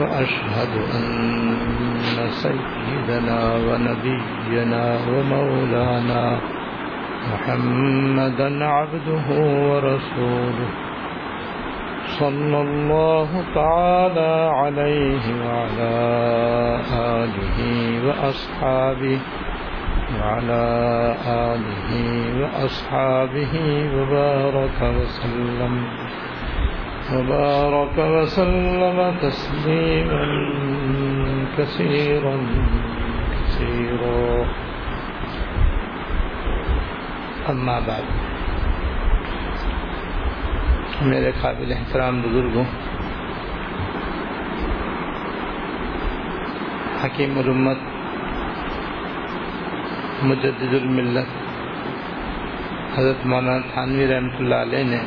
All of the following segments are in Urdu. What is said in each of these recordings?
وأشهد أن سيدنا ونبينا ومولانا محمدا عبده ورسوله صلى الله تعالى عليه وعلى آله وأصحابه وعلى آله وأصحابه وبارك وسلم وبارك وسلم تسليما كثيرا كثيرا. أما بعد، میرے قابل احترام بزرگوں، حکیم الامت، مجدد الملت، حضرت مولانا تھانوی رحمۃ اللہ علیہ نے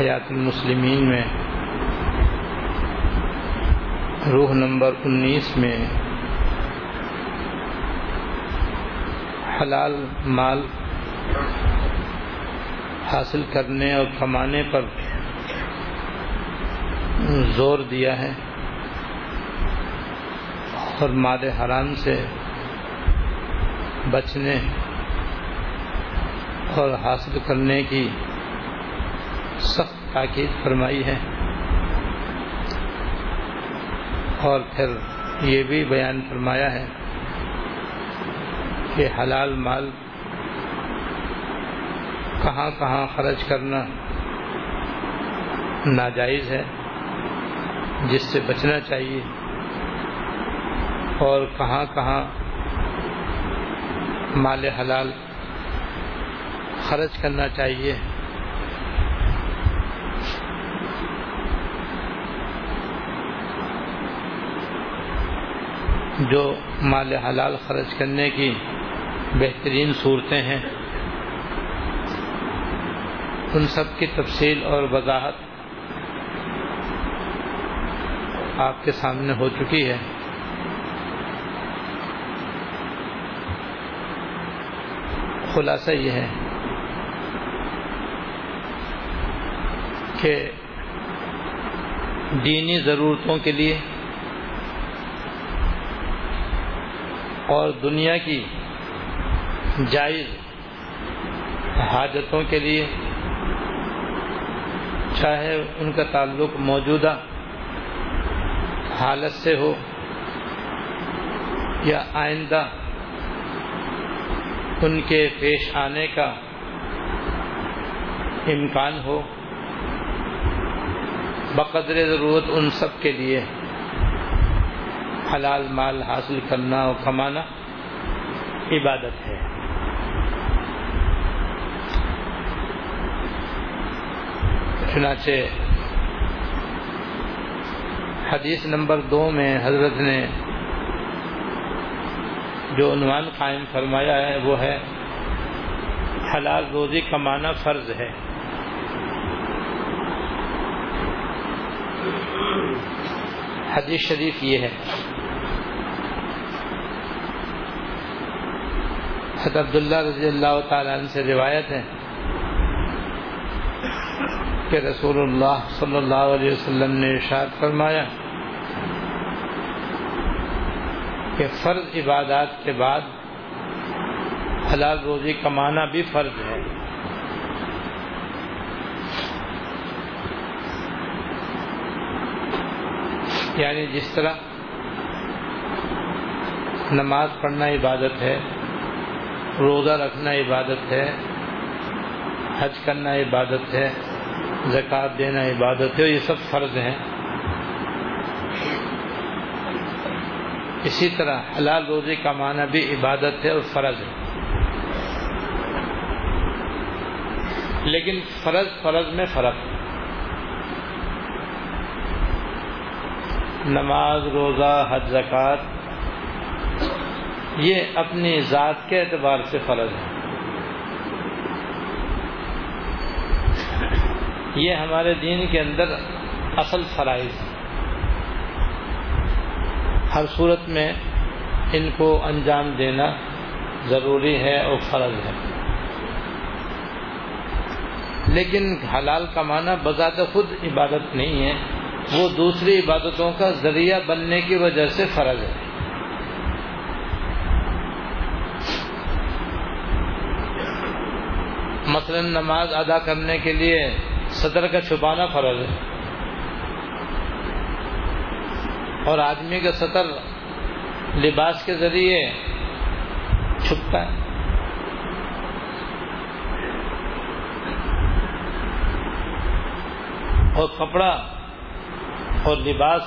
حیات المسلمین میں روح نمبر انیس میں حلال مال حاصل کرنے اور کمانے پر زور دیا ہے اور مال حرام سے بچنے اور حاصل کرنے کی سخت تاکید فرمائی ہے۔ اور پھر یہ بھی بیان فرمایا ہے کہ حلال مال کہاں کہاں خرچ کرنا ناجائز ہے، جس سے بچنا چاہیے، اور کہاں کہاں مال حلال خرچ کرنا چاہیے۔ جو مال حلال خرچ کرنے کی بہترین صورتیں ہیں، ان سب کی تفصیل اور وضاحت آپ کے سامنے ہو چکی ہے۔ خلاصہ یہ ہے کہ دینی ضرورتوں کے لیے اور دنیا کی جائز حاجتوں کے لیے چاہے ان کا تعلق موجودہ حالت سے ہو یا آئندہ ان کے پیش آنے کا امکان ہو، بقدر ضرورت ان سب کے لیے حلال مال حاصل کرنا اور کمانا عبادت ہے۔ چنانچہ حدیث نمبر دو میں حضرت نے جو عنوان قائم فرمایا ہے وہ ہے، حلال روزی کمانا فرض ہے۔ حدیث شریف یہ ہے۔ حضرت عبداللہ رضی اللہ تعالیٰ عنہ سے روایت ہے کہ رسول اللہ صلی اللہ علیہ وسلم نے ارشاد فرمایا کہ فرض عبادات کے بعد حلال روزی کمانا بھی فرض ہے۔ یعنی جس طرح نماز پڑھنا عبادت ہے روزہ رکھنا عبادت ہے، حج کرنا عبادت ہے زکوٰۃ دینا عبادت ہے، یہ سب فرض ہیں۔ اسی طرح حلال روزی کمانا بھی عبادت ہے اور فرض ہے۔ لیکن فرض فرض میں فرق۔ نماز، روزہ، حج زکوٰۃ یہ اپنی ذات کے اعتبار سے فرض ہے۔ یہ ہمارے دین کے اندر اصل فرائض ہیں۔ ہر صورت میں ان کو انجام دینا ضروری ہے اور فرض ہے۔ لیکن حلال کمانا بذات خود عبادت نہیں ہے، وہ دوسری عبادتوں کا ذریعہ بننے کی وجہ سے فرض ہے۔ مثلا نماز ادا کرنے کے لیے صدر کا چھپانا فرض ہے۔ اور آدمی کا سطر لباس کے ذریعے چھپتا ہے۔ اور کپڑا اور لباس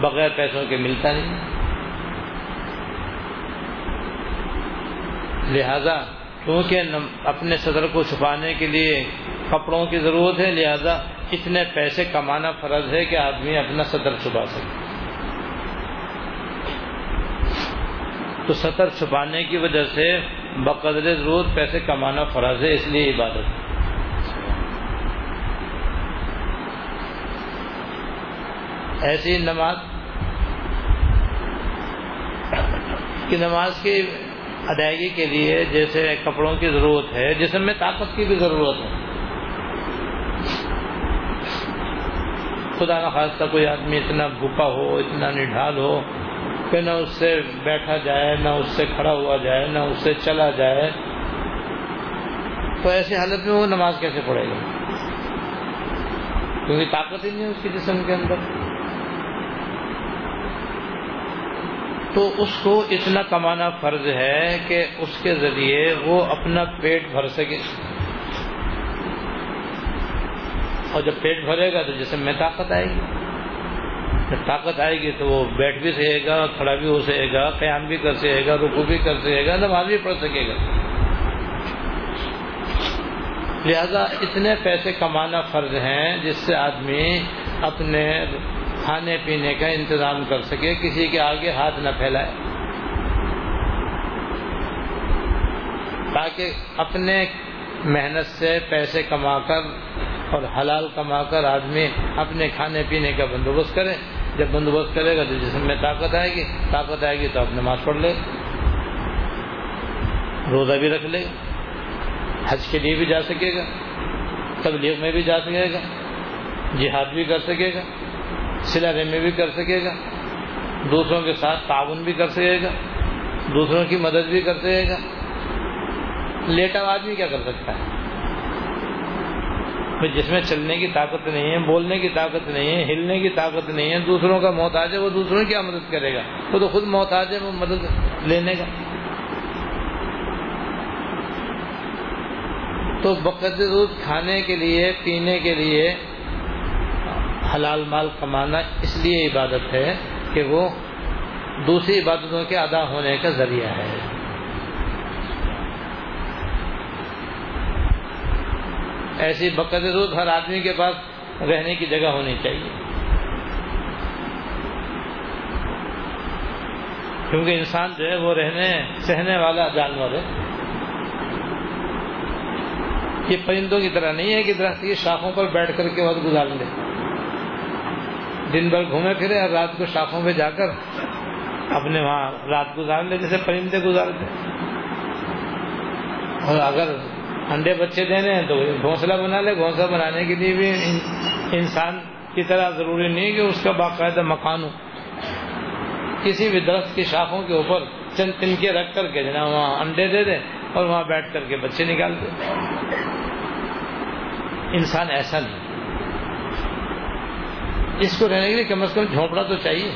بغیر پیسوں کے ملتا نہیں۔ لہذا کیونکہ اپنے صدر کو چھپانے کے لیے کپڑوں کی ضرورت ہے، لہذا اتنے پیسے کمانا فرض ہے کہ آدمی اپنا صدر چھپا سکے۔ تو سطر چھپانے کی وجہ سے بقدر ضرورت پیسے کمانا فرض ہے، اس لیے عبادت۔ ایسی نماز کی نماز کی ادائیگی کے لیے جیسے کپڑوں کی ضرورت ہے، جسم میں طاقت کی بھی ضرورت ہے۔ خدا نہ خاصہ کوئی آدمی اتنا بھوکا ہو، اتنا نڈھال ہو، کہ نہ اس سے بیٹھا جائے، نہ اس سے کھڑا ہوا جائے، نہ اس سے چلا جائے، تو ایسی حالت میں وہ نماز کیسے پڑھے گا؟ کیونکہ طاقت ہی نہیں اس کے جسم کے اندر۔ تو اس کو اتنا کمانا فرض ہے کہ اس کے ذریعے وہ اپنا پیٹ بھر سکے۔ اور جب پیٹ بھرے گا تو جسم میں طاقت آئے گی۔ جب طاقت آئے گی تو وہ بیٹھ بھی سکے گا، کھڑا بھی ہو سکے گا، قیام بھی کر سکے گا رکو بھی کر سکے گا، نماز بھی پڑھ سکے گا۔ لہذا اتنے پیسے کمانا فرض ہیں جس سے آدمی اپنے کھانے پینے کا انتظام کر سکے، کسی کے آگے ہاتھ نہ پھیلائے۔ تاکہ اپنے محنت سے پیسے کما کر اور حلال کما کر آدمی اپنے کھانے پینے کا بندوبست کرے۔ جب بندوبست کرے گا تو جسم میں طاقت آئے گی۔ طاقت آئے گی تو اب نماز پڑھ لے۔ روزہ بھی رکھ لے۔ حج کے لیے بھی جا سکے گا۔ تبلیغ میں بھی جا سکے گا۔ جہاد بھی کر سکے گا۔ سلا میں بھی کر سکے گا، دوسروں کے ساتھ تعاون بھی کر سکے گا، دوسروں کی مدد بھی کر سکے گا۔ لیٹا آدمی کیا کر سکتا ہے؟ جس میں چلنے کی طاقت نہیں ہے، بولنے کی طاقت نہیں ہے، ہلنے کی طاقت نہیں ہے، دوسروں کا محتاج ہے، وہ دوسروں کی کیا مدد کرے گا؟ وہ تو خود محتاج ہے، وہ مدد لینے کا۔ تو بقدر کھانے کے لیے، پینے کے لیے حلال مال کمانا اس لیے عبادت ہے کہ وہ دوسری عبادتوں کے ادا ہونے کا ذریعہ ہے۔ ایسی بقدر ہر آدمی کے پاس رہنے کی جگہ ہونی چاہیے۔ کیونکہ انسان جو ہے وہ رہنے، سہنے والا جانور ہے۔ یہ پرندوں کی طرح نہیں ہے کہ درخت کی شاخوں پر بیٹھ کر کے وقت گزار لے۔ دن بھر گھومے پھرے اور رات کو شاخوں پہ جا کر اپنے وہاں رات گزار لے، جیسے پرندے گزارتے اور اگر انڈے بچے دینے ہیں تو گھونسلہ بنا لے، گھونسلہ بنانے کے لیے بھی انسان کی طرح ضروری نہیں کہ اس کا باقاعدہ مکان ہو۔ کسی بھی درخت کی شاخوں کے اوپر چند تنکے رکھ کر کے جنا وہاں انڈے دے دے اور وہاں بیٹھ کر کے بچے نکال دے انسان ایسا نہیں۔ اس کو رہنے کے لیے کم از کم جھونپڑا تو چاہیے۔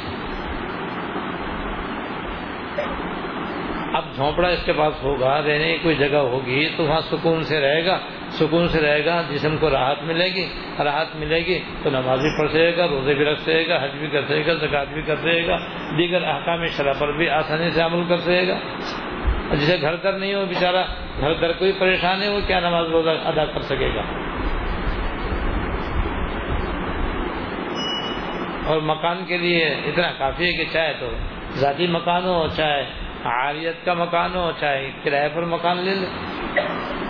اب جھونپڑا اس کے پاس ہوگا، رہنے کی کوئی جگہ ہوگی تو وہاں سکون سے رہے گا۔ سکون سے رہے گا، جسم کو راحت ملے گی۔ راحت ملے گی تو نماز بھی پڑھ سکے گا، روزے بھی رکھ سکے گا، حج بھی کر سکے گا، زکات بھی کر سکے گا۔ دیگر احکام شرح پر بھی آسانی سے عمل کر سکے گا۔ جسے گھر در نہیں ہو، بیچارہ گھر در کوئی پریشان ہے، وہ کیا نماز روزہ ادا کر سکے گا؟ اور مکان کے لیے اتنا کافی ہے کہ چاہے تو ذاتی مکان ہو، چاہے عاریت کا مکان ہو، چاہے کرایہ پر مکان لے لے۔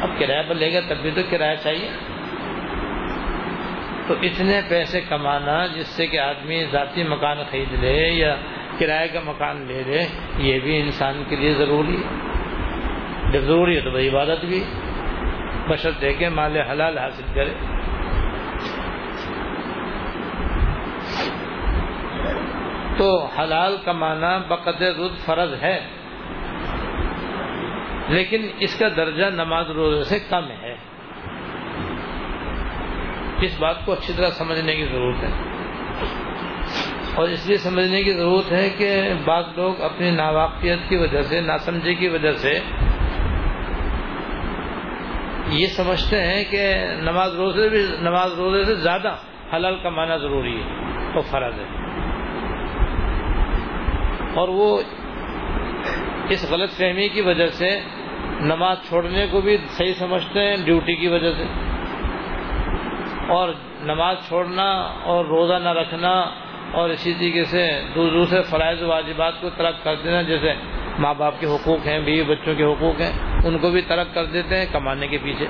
اب کرایہ پر لے گا تب بھی تو کرایہ چاہیے۔ تو اتنے پیسے کمانا جس سے کہ آدمی ذاتی مکان خرید لے یا کرایہ کا مکان لے لے، یہ بھی انسان کے لیے ضروری ہے۔ جب ضروری ہے تو بھائی عبادت بھی بشر دے کے مال حلال حاصل کرے۔ تو حلال کمانا بقدر رد فرض ہے۔ لیکن اس کا درجہ نماز روزے سے کم ہے۔ اس بات کو اچھی طرح سمجھنے کی ضرورت ہے۔ اور اس لیے سمجھنے کی ضرورت ہے کہ بعض لوگ اپنی ناواقفیت کی وجہ سے، ناسمجھی کی وجہ سے یہ سمجھتے ہیں کہ نماز روزے بھی، نماز روزے سے زیادہ حلال کمانا ضروری ہے، تو فرض ہے۔ اور وہ اس غلط فہمی کی وجہ سے نماز چھوڑنے کو بھی صحیح سمجھتے ہیں ڈیوٹی کی وجہ سے۔ اور نماز چھوڑنا اور روزہ نہ رکھنا اور اسی طریقے سے دوسرے فرائض واجبات کو ترک کر دینا، جیسے ماں باپ کے حقوق ہیں، بیوی بچوں کے حقوق ہیں، ان کو بھی ترک کر دیتے ہیں کمانے کے پیچھے۔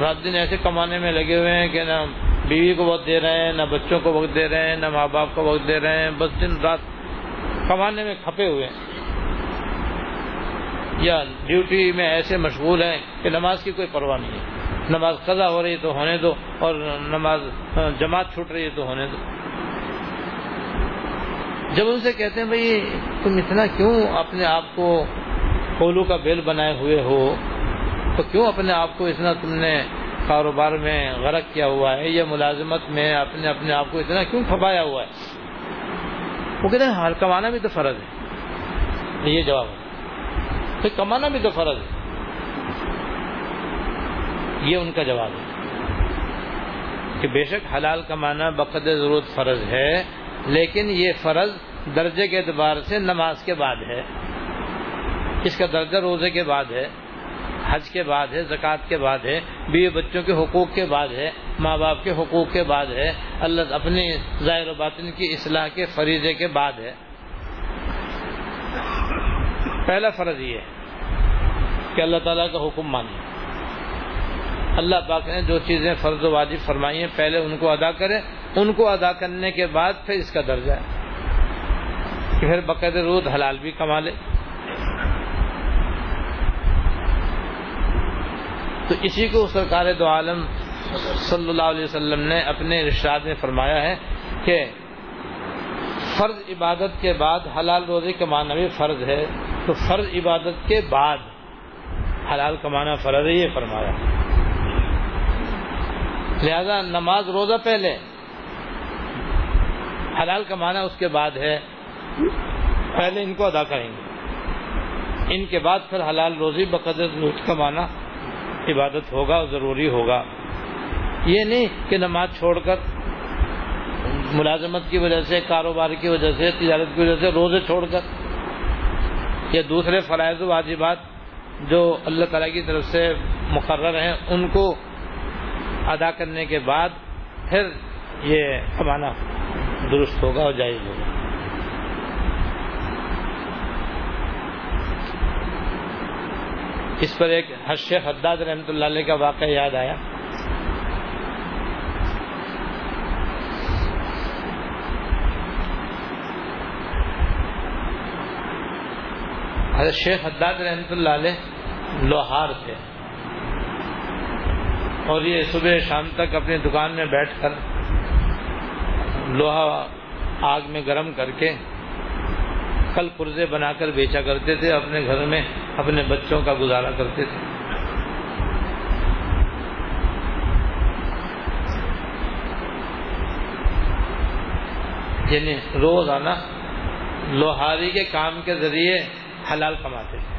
رات دن ایسے کمانے میں لگے ہوئے ہیں کہ نہ بیوی کو وقت دے رہے ہیں، نہ بچوں کو وقت دے رہے ہیں، نہ ماں باپ کو وقت دے رہے ہیں، بس دن رات کمانے میں کھپے ہوئے ہیں۔ یا ڈیوٹی میں ایسے مشغول ہیں کہ نماز کی کوئی پرواہ نہیں ہے۔ نماز قضا ہو رہی ہے تو ہونے دو اور نماز، جماعت چھوٹ رہی ہے تو ہونے دو۔ جب ان سے کہتے ہیں، بھائی، تم اتنا کیوں اپنے آپ کو کولو کا بیل بنائے ہوئے ہو؟ تو کیوں اپنے آپ کو اتنا تم نے کاروبار میں غرق کیا ہوا ہے یا ملازمت میں اپنے اپنے آپ کو اتنا کیوں کھپایا ہوا ہے؟ وہ کہتے ہیں حال کمانا بھی تو فرض ہے۔ یہ جواب ہے۔ پھر کمانا بھی تو فرض ہے۔ یہ ان کا جواب ہے۔ کہ بے شک حلال کمانا بقدر ضرورت فرض ہے، لیکن یہ فرض درجے کے اعتبار سے نماز کے بعد ہے۔ اس کا درجہ روزے کے بعد ہے۔ حج کے بعد ہے، زکوٰۃ کے بعد ہے، بیوی بچوں کے حقوق کے بعد ہے، ماں باپ کے حقوق کے بعد ہے، اللہ اپنی ظاہر و باطن کی اصلاح کے فریضے کے بعد ہے۔ پہلا فرض یہ ہے کہ اللہ تعالیٰ کا حکم مانے۔ اللہ پاک نے جو چیزیں فرض و واجب فرمائی ہیں، پہلے ان کو ادا کرے، ان کو ادا کرنے کے بعد پھر اس کا درجہ ہے۔ پھر بقید رود حلال بھی کما لے۔ تو اسی کو سرکار دو عالم صلی اللہ علیہ وسلم نے اپنے ارشاد میں فرمایا ہے کہ فرض عبادت کے بعد حلال روزے کمانا بھی فرض ہے، تو فرض عبادت کے بعد حلال کمانا فرض ہے، یہ فرمایا لہذا نماز روزہ پہلے، حلال کمانا اس کے بعد ہے، پہلے ان کو ادا کریں گے۔ ان کے بعد پھر حلال روزی بقدر کمانا عبادت ہوگا ضروری ہوگا۔ یہ نہیں کہ نماز چھوڑ کر ملازمت کی وجہ سے، کاروبار کی وجہ سے، تجارت کی وجہ سے روزے چھوڑ کر یا دوسرے فرائض و واجبات جو اللہ تعالیٰ کی طرف سے مقرر ہیں، ان کو ادا کرنے کے بعد پھر یہ کمانا درست ہوگا اور جائز ہوگا۔ اس پر ایک شیخ حداد رحمۃ اللہ علیہ کا واقعہ یاد آیا۔ حضرت شیخ حداد رحمۃ اللہ علیہ لوہار تھے۔ اور یہ صبح شام تک اپنی دکان میں بیٹھ کر لوہا آگ میں گرم کر کے کل پرزے بنا کر بیچا کرتے تھے، اپنے گھر میں اپنے بچوں کا گزارا کرتے تھے۔ یعنی روز آنا لوہاری کے کام کے ذریعے حلال کماتے تھے۔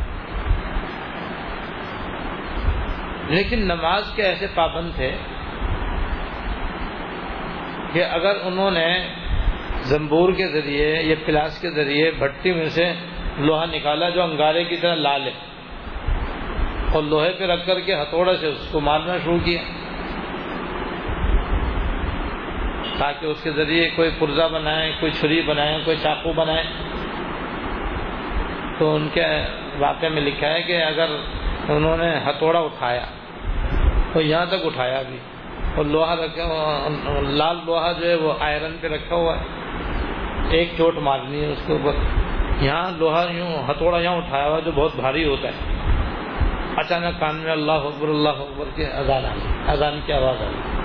لیکن نماز کے ایسے پابند تھے کہ اگر انہوں نے زمبور کے ذریعے یا پلاس کے ذریعے بھٹی میں سے لوہا نکالا جو انگارے کی طرح لال ہے۔ اور لوہے پہ رکھ کر کے ہتھوڑا سے اس کو مارنا شروع کیا۔ تاکہ اس کے ذریعے کوئی پرزا بنائے کوئی چھری بنائے کوئی چاقو بنائے تو ان کے واقعے میں لکھا ہے کہ اگر انہوں نے ہتھوڑا اٹھایا تو یہاں تک اٹھایا بھی۔ اور لوہا رکھا، لال لوہا جو ہے وہ آئرن پہ رکھا ہوا ہے۔ ایک چوٹ مارنی ہے اس کے اوپر۔ یہاں لوہا یوں، ہتھوڑا یہاں اٹھایا ہوا جو بہت بھاری ہوتا ہے۔ اچانک کان میں اللہ اکبر اللہ اکبر کے اذان آئی۔ اذان کی آواز آئی۔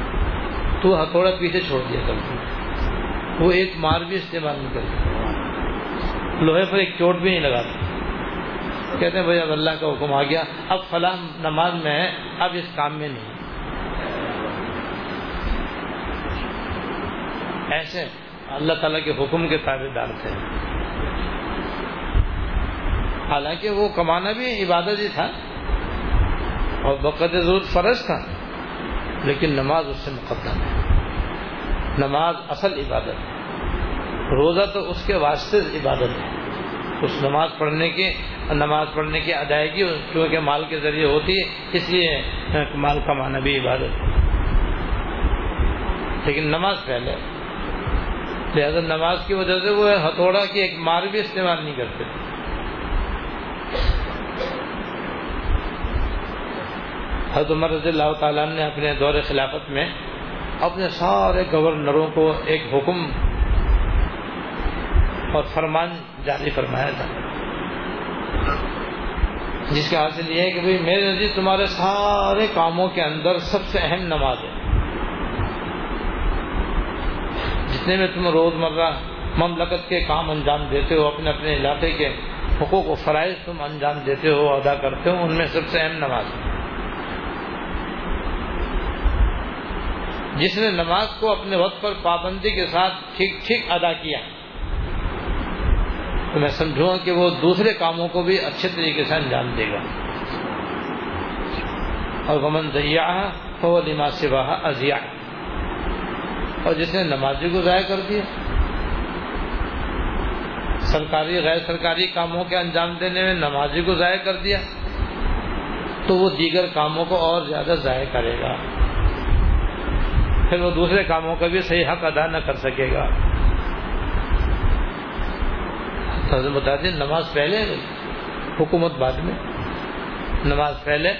تو ہتھوڑا پیچھے چھوڑ دیا کر وہ ایک مار بھی استعمال نہیں کرتے لوہے پر ایک چوٹ بھی نہیں لگاتے کہتے ہیں، بھائی اب اللہ کا حکم آ گیا۔ اب فلاں نماز میں ہے، اب اس کام میں نہیں۔ ایسے اللہ تعالیٰ کے حکم کے تابے دار تھے۔ حالانکہ وہ کمانا بھی عبادت ہی تھا اور بقد ضرورت فرض تھا، لیکن نماز اس سے مقدم ہے۔ نماز اصل عبادت ہے۔ روزہ تو اس کے واسطے عبادت ہے۔ اس نماز پڑھنے کی، نماز پڑھنے کی ادائیگی کیونکہ مال کے ذریعے ہوتی ہے، اس لیے مال کمانا بھی عبادت ہے۔ لیکن نماز پہلے۔ لہذا نماز کی وجہ سے وہ ہتھوڑا کی ایک مار بھی استعمال نہیں کرتے۔ حضرت عمر رضی اللہ تعالیٰ نے اپنے دور خلافت میں اپنے سارے گورنروں کو ایک حکم اور فرمان جاری فرمایا تھا۔ جس کا حاصل یہ ہے کہ بھائی میرے نزدیک تمہارے سارے کاموں کے اندر سب سے اہم نماز ہے۔ جتنے میں تم روز مرہ مملکت کے کام انجام دیتے ہو، اپنے اپنے علاقے کے حقوق و فرائض تم انجام دیتے ہو، ادا کرتے ہو، ان میں سب سے اہم نماز ہے۔ جس نے نماز کو اپنے وقت پر پابندی کے ساتھ ٹھیک ٹھیک ادا کیا۔ تو میں سمجھوں گا کہ وہ دوسرے کاموں کو بھی اچھے طریقے سے انجام دے گا۔ اور غمن دیا وہ نما سے ازیا اور جس نے نمازی کو ضائع کر دیا سرکاری غیر سرکاری کاموں کے انجام دینے میں نمازی کو ضائع کر دیا، تو وہ دیگر کاموں کو اور زیادہ ضائع کرے گا۔ پھر وہ دوسرے کاموں کا بھی صحیح حق ادا نہ کر سکے گا۔ بتا دیں نماز پہلے حکومت بعد میں۔ نماز پہلے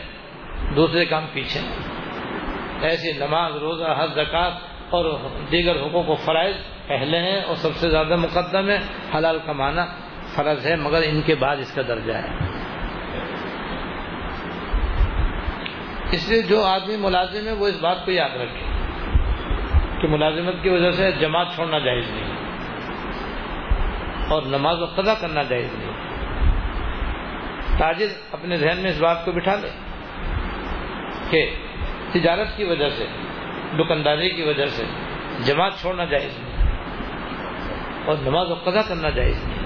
دوسرے کام پیچھے۔ ایسی نماز، روزہ ہر زکات اور دیگر حقوق و فرائض پہلے ہیں اور سب سے زیادہ مقدم ہے۔ حلال کمانا فرض ہے، مگر ان کے بعد اس کا درجہ ہے۔ اس لیے جو آدمی ملازم ہے، وہ اس بات کو یاد رکھے۔ کہ ملازمت کی وجہ سے جماعت چھوڑنا جائز نہیں۔ اور نماز و قضا کرنا جائز نہیں۔ تاجر اپنے ذہن میں اس بات کو بٹھا لے کہ تجارت کی وجہ سے، دکانداری کی وجہ سے جماعت چھوڑنا جائز نہیں۔ اور نماز و قضا کرنا جائز نہیں۔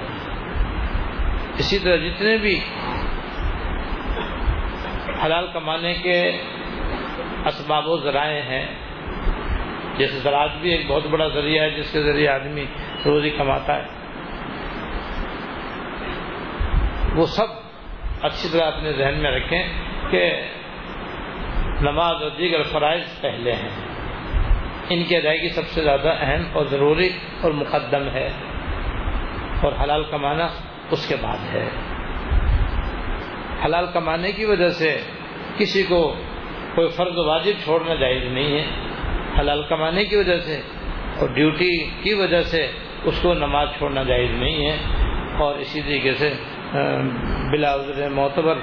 اسی طرح جتنے بھی حلال کمانے کے اسباب و ذرائع ہیں جیسے زراعت بھی ایک بہت بڑا ذریعہ ہے، جس کے ذریعے آدمی روزی کماتا ہے۔ وہ سب اچھی طرح اپنے ذہن میں رکھیں کہ نماز اور دیگر فرائض پہلے ہیں۔ ان کی ادائیگی سب سے زیادہ اہم اور ضروری اور مقدم ہے۔ اور حلال کمانا اس کے بعد ہے۔ حلال کمانے کی وجہ سے کسی کو کوئی فرض واجب چھوڑنا جائز نہیں ہے۔ حلال کمانے کی وجہ سے اور ڈیوٹی کی وجہ سے اس کو نماز چھوڑنا جائز نہیں ہے اور اسی طریقے سے بلا عذر معتبر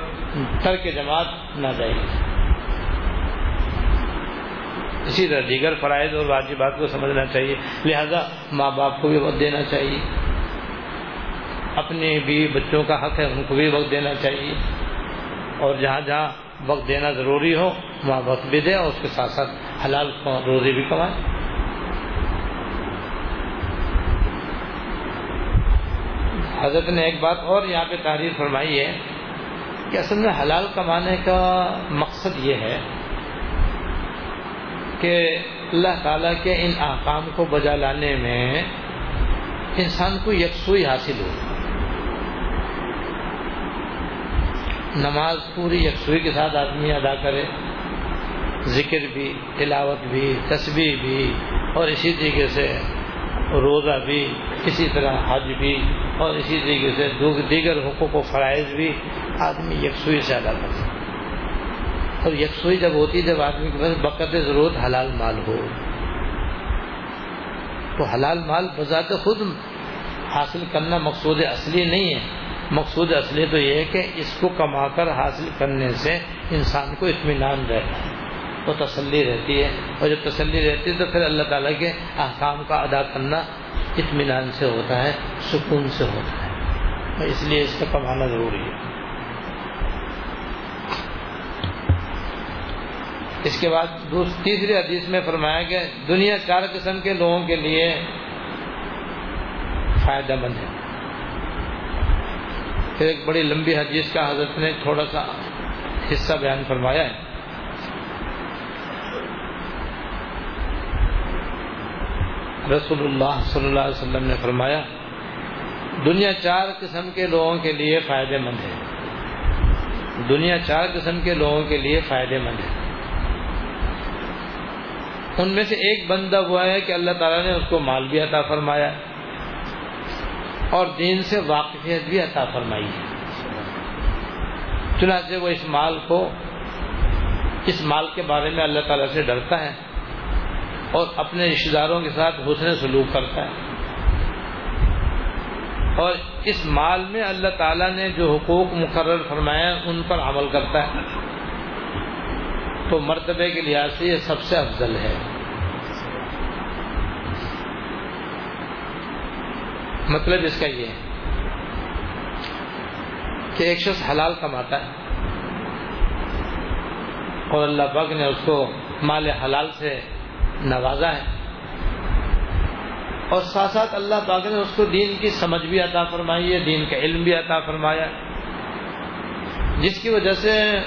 ترک جماعت نہ جائز اسی طرح دیگر فرائض اور واجبات کو سمجھنا چاہیے۔ لہذا ماں باپ کو بھی وقت دینا چاہیے۔ اپنے بھی بچوں کا حق ہے، ان کو بھی وقت دینا چاہیے۔ اور جہاں جہاں وقت دینا ضروری ہو وہاں وقت بھی دے اور اس کے ساتھ ساتھ حلال روزی بھی کمائے۔ حضرت نے ایک بات اور یہاں پہ تعریف فرمائی ہے کہ اصل میں حلال کمانے کا مقصد یہ ہے کہ اللہ تعالیٰ کے ان احکام کو بجا لانے میں انسان کو یکسوئی حاصل ہو۔ نماز پوری یکسوئی کے ساتھ آدمی ادا کرے۔ ذکر بھی، تلاوت بھی، تسبیح بھی، اور اسی طریقے سے روزہ بھی، اسی طرح حج بھی، اور اسی طریقے سے دیگر حقوق و فرائض بھی آدمی یکسوئی سے ادا کر سکتا اور یکسوئی جب ہوتی ہے، جب آدمی کے پاس بقت ضرورت حلال مال ہو، تو حلال مال بذات خود حاصل کرنا مقصود اصلی نہیں ہے۔ مقصود اصلی تو یہ ہے کہ اس کو کما کر حاصل کرنے سے انسان کو اطمینان رہتا ہے۔ وہ تسلی رہتی ہے۔ اور جب تسلی رہتی ہے تو پھر اللہ تعالیٰ کے احکام کا ادا کرنا اطمینان سے ہوتا ہے، سکون سے ہوتا ہے۔ اس لیے اس کا کمانا ضروری ہے۔ اس کے بعد تیسری حدیث میں فرمایا کہ دنیا چار قسم کے لوگوں کے لیے فائدہ مند ہے۔ پھر ایک بڑی لمبی حدیث کا حضرت نے تھوڑا سا حصہ بیان فرمایا ہے۔ رسول اللہ صلی اللہ علیہ وسلم نے فرمایا، دنیا چار قسم کے لوگوں کے لیے فائدہ مند ہے۔ دنیا چار قسم کے لوگوں کے لیے فائدہ مند ہے۔ ان میں سے ایک بندہ ہوا ہے کہ اللہ تعالیٰ نے اس کو مال بھی عطا فرمایا۔ اور دین سے واقفیت بھی عطا فرمائی۔ ہے چنانچہ وہ اس مال کو، اس مال کے بارے میں اللہ تعالیٰ سے ڈرتا ہے اور اپنے رشتے داروں کے ساتھ حسن سلوک کرتا ہے۔ اور اس مال میں اللہ تعالیٰ نے جو حقوق مقرر فرمایا ان پر عمل کرتا ہے۔ تو مرتبے کے لحاظ سے یہ سب سے افضل ہے۔ مطلب اس کا یہ ہے کہ ایک شخص حلال کماتا ہے اور اللہ پاک نے اس کو مال حلال سے نوازا ہے اور ساتھ ساتھ اللہ پاک نے اس کو دین کی سمجھ بھی عطا فرمائی ہے، دین کا علم بھی عطا فرمایا جس کی وجہ سے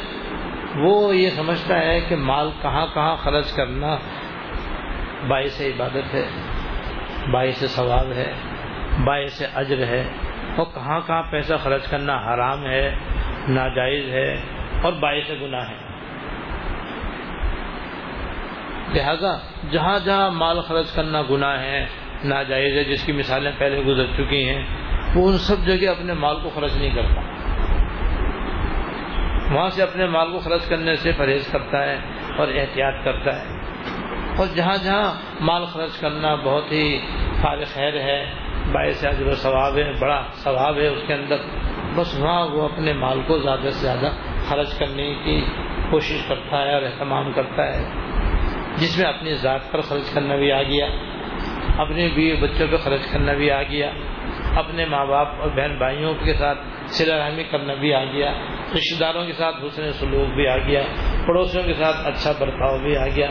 وہ یہ سمجھتا ہے کہ مال کہاں کہاں خرچ کرنا باعث عبادت ہے، باعث ثواب ہے۔ باعث اجر ہے اور کہاں کہاں پیسہ خرچ کرنا حرام ہے، ناجائز ہے اور باعث گناہ ہے۔ لہذا جہاں جہاں مال خرچ کرنا گناہ ہے، ناجائز ہے، جس کی مثالیں پہلے گزر چکی ہیں، وہ ان سب جگہ اپنے مال کو خرچ نہیں کرتا۔ وہاں سے اپنے مال کو خرچ کرنے سے پرہیز کرتا ہے اور احتیاط کرتا ہے۔ اور جہاں جہاں مال خرچ کرنا بہت ہی فارغ خیر ہے باعث عجب و ثواب ہے، بڑا ثواب ہے اس کے اندر۔ بس وہاں وہ اپنے مال کو زیادہ سے زیادہ خرچ کرنے کی کوشش کرتا ہے اور اہتمام کرتا ہے۔ جس میں اپنی ذات پر خرچ کرنا بھی آ گیا، اپنے بیوی بچوں پہ خرچ کرنا بھی آ گیا۔ اپنے ماں باپ اور بہن بھائیوں کے ساتھ سلا رحمی کرنا بھی آ گیا رشتے داروں کے ساتھ حسن سلوک بھی آ گیا، پڑوسیوں کے ساتھ اچھا برتاؤ بھی آ گیا۔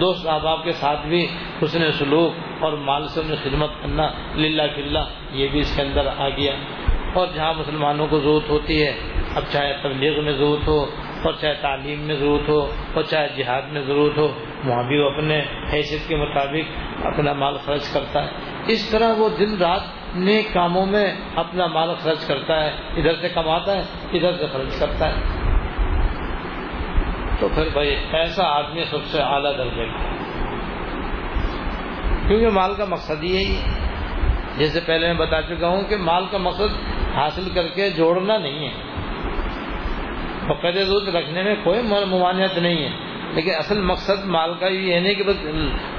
دوست احباب کے ساتھ بھی حسن سلوک اور مال سے انہیں خدمت کرنا للہ فلّہ یہ بھی اس کے اندر آ گیا۔ اور جہاں مسلمانوں کو ضرورت ہوتی ہے، اب چاہے تبلیغ میں ضرورت ہو، اور چاہے تعلیم میں ضرورت ہو، اور چاہے جہاد میں ضرورت ہو، وہاں بھی وہ اپنے حیثیت کے مطابق اپنا مال خرچ کرتا ہے۔ اس طرح وہ دن رات نیک کاموں میں اپنا مال خرچ کرتا ہے، ادھر سے کماتا ہے، ادھر سے خرچ کرتا ہے۔ تو پھر بھائی، ایسا آدمی سب سے اعلیٰ درجے کا کیونکہ مال کا مقصد ہی یہی ہے۔ جیسے پہلے میں بتا چکا ہوں کہ مال کا مقصد حاصل کر کے جوڑنا نہیں ہے۔ فقد دودھ رکھنے میں کوئی ممانعت نہیں ہے۔ لیکن اصل مقصد مال کا یہ نہیں کہ بس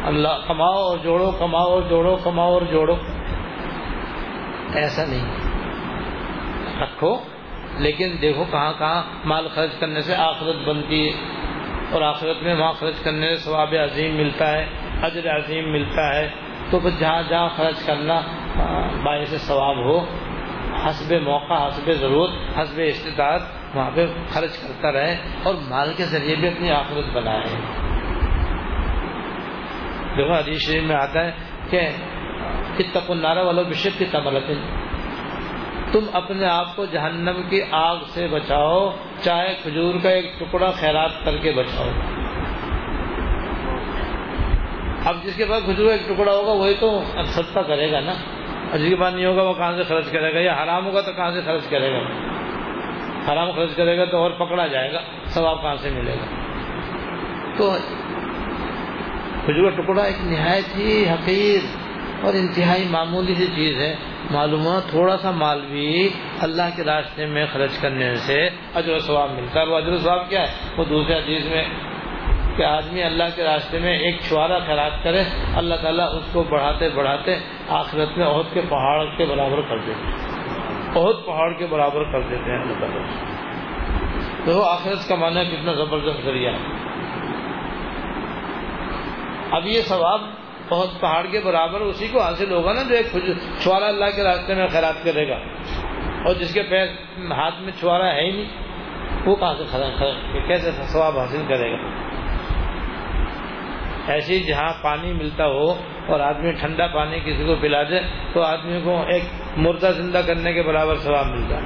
اللہ کماؤ اور جوڑو، کماؤ اور جوڑو، کماؤ اور جوڑو۔ ایسا نہیں۔ رکھو۔ لیکن دیکھو کہاں کہاں مال خرچ کرنے سے آخرت بنتی ہے۔ اور آخرت میں وہاں خرچ کرنے سے ثواب عظیم ملتا ہے، اجر عظیم ملتا ہے۔ تو پھر جہاں جہاں خرچ کرنا باعث ثواب ہو، حسب موقع، حسب ضرورت، حسب استطاعت۔ وہاں پہ خرچ کرتا رہے اور مال کے ذریعے بھی اپنی آخرت بنائے۔ دیکھو حدیث شریف میں آتا ہے کہ اتقوا النار ولو کی تملت تم اپنے آپ کو جہنم کی آگ سے بچاؤ، چاہے کھجور کا ایک ٹکڑا خیرات کر کے بچاؤ۔ اب جس کے پاس کھجور کا ایک ٹکڑا ہوگا، وہی تو سستا کرے گا نا۔ اور جس کے پاس نہیں ہوگا، وہ کہاں سے خرچ کرے گا؟ یا حرام ہوگا تو کہاں سے خرچ کرے گا؟ حرام خرچ کرے گا تو اور پکڑا جائے گا، ثواب کہاں سے ملے گا؟ تو کھجور کا ٹکڑا ایک نہایت ہی حقیر اور انتہائی معمولی سی چیز ہے۔ معلوم ہوا تھوڑا سا مال بھی اللہ کے راستے میں خرچ کرنے سے اجر و ثواب ملتا ہے۔ وہ اجر و ثواب کیا ہے؟ وہ دوسرے عزیز میں کہ آدمی اللہ کے راستے میں ایک چھوارا خیرات کرے، اللہ تعالیٰ اس کو بڑھاتے بڑھاتے آخرت میں عہد کے پہاڑ کے برابر کر دیتے عہد پہاڑ کے برابر کر دیتے ہیں اللہ تعالیٰ تو آخرت کا معنی کتنا زبردست ذریعہ ہے۔ اب یہ ثواب بہت پہاڑ کے برابر اسی کو حاصل ہوگا نا جو ایک چھوارا اللہ کے راستے میں خیرات کرے گا۔ اور جس کے پیر ہاتھ میں چھوارا ہے ہی نہیں، وہ کہاں سے کیسے ثواب حاصل کرے گا؟ ایسے ہی جہاں پانی ملتا ہو اور آدمی ٹھنڈا پانی کسی کو پلا دے تو آدمی کو ایک مردہ زندہ کرنے کے برابر ثواب ملتا ہے۔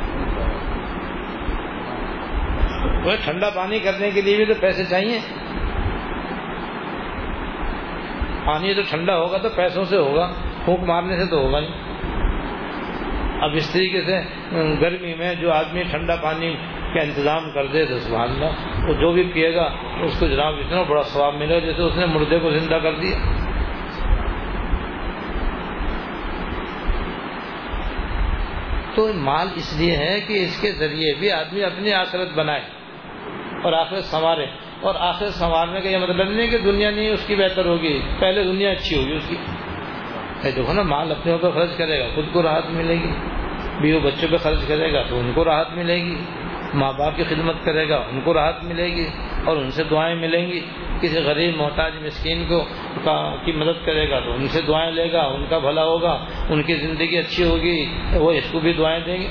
وہ ٹھنڈا پانی کرنے کے لیے بھی تو پیسے چاہیے۔ پانی تو ٹھنڈا ہوگا تو پیسوں سے ہوگا، پھونک مارنے سے تو ہوگا نہیں اب اس طریقے سے گرمی میں جو آدمی ٹھنڈا پانی کا انتظام کر دے تو سبحان اللہ، وہ جو بھی پیے گا، اس کو جناب اتنا بڑا ثواب ملے گا جیسے اس نے مردے کو زندہ کر دیا۔ تو مال اس لیے ہے کہ اس کے ذریعے بھی آدمی اپنی آخرت بنائے اور آخرت سنوارے اور آخر سنوارنے کا یہ مطلب نہیں کہ دنیا نہیں اس کی بہتر ہوگی، پہلے دنیا اچھی ہوگی اس کی۔ دیکھو نا، مال اپنے اوپر خرچ کرے گا، خود کو راحت ملے گی۔ بیوی بچوں پہ خرچ کرے گا تو ان کو راحت ملے گی۔ ماں باپ کی خدمت کرے گا، ان کو راحت ملے گی اور ان سے دعائیں ملیں گی۔ کسی غریب، محتاج، مسکین کو کی مدد کرے گا تو ان سے دعائیں لے گا، ان کا بھلا ہوگا، ان کی زندگی اچھی ہوگی وہ اس کو بھی دعائیں دیں گے۔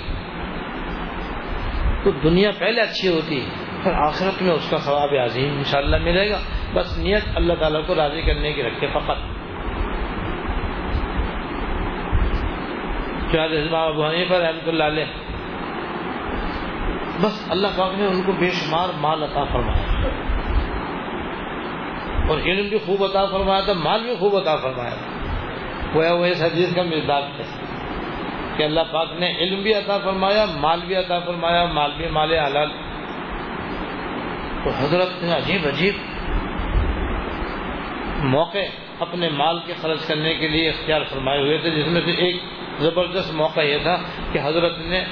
تو دنیا پہلے اچھی ہوتی، پھر آخرت میں اس کا ثواب عظیم انشاءاللہ ملے گا۔ بس نیت اللہ تعالیٰ کو راضی کرنے کی رکھے فقط۔ ابو حنیفہ رحمۃ اللہ علیہ، بس اللہ پاک نے ان کو بے شمار مال عطا فرمایا۔ اور علم بھی خوب عطا فرمایا تھا، مال بھی خوب عطا فرمایا تھا۔ وہ وہ اس حدیث کا مزاج تھا کہ اللہ پاک نے علم بھی عطا فرمایا، مال بھی عطا فرمایا، مال بھی مال حلال۔ تو حضرت نے عجیب عجیب موقع اپنے مال کے خرچ کرنے کے لیے اختیار فرمائے ہوئے تھے، جس میں سے ایک زبردست موقع یہ تھا کہ حضرت نے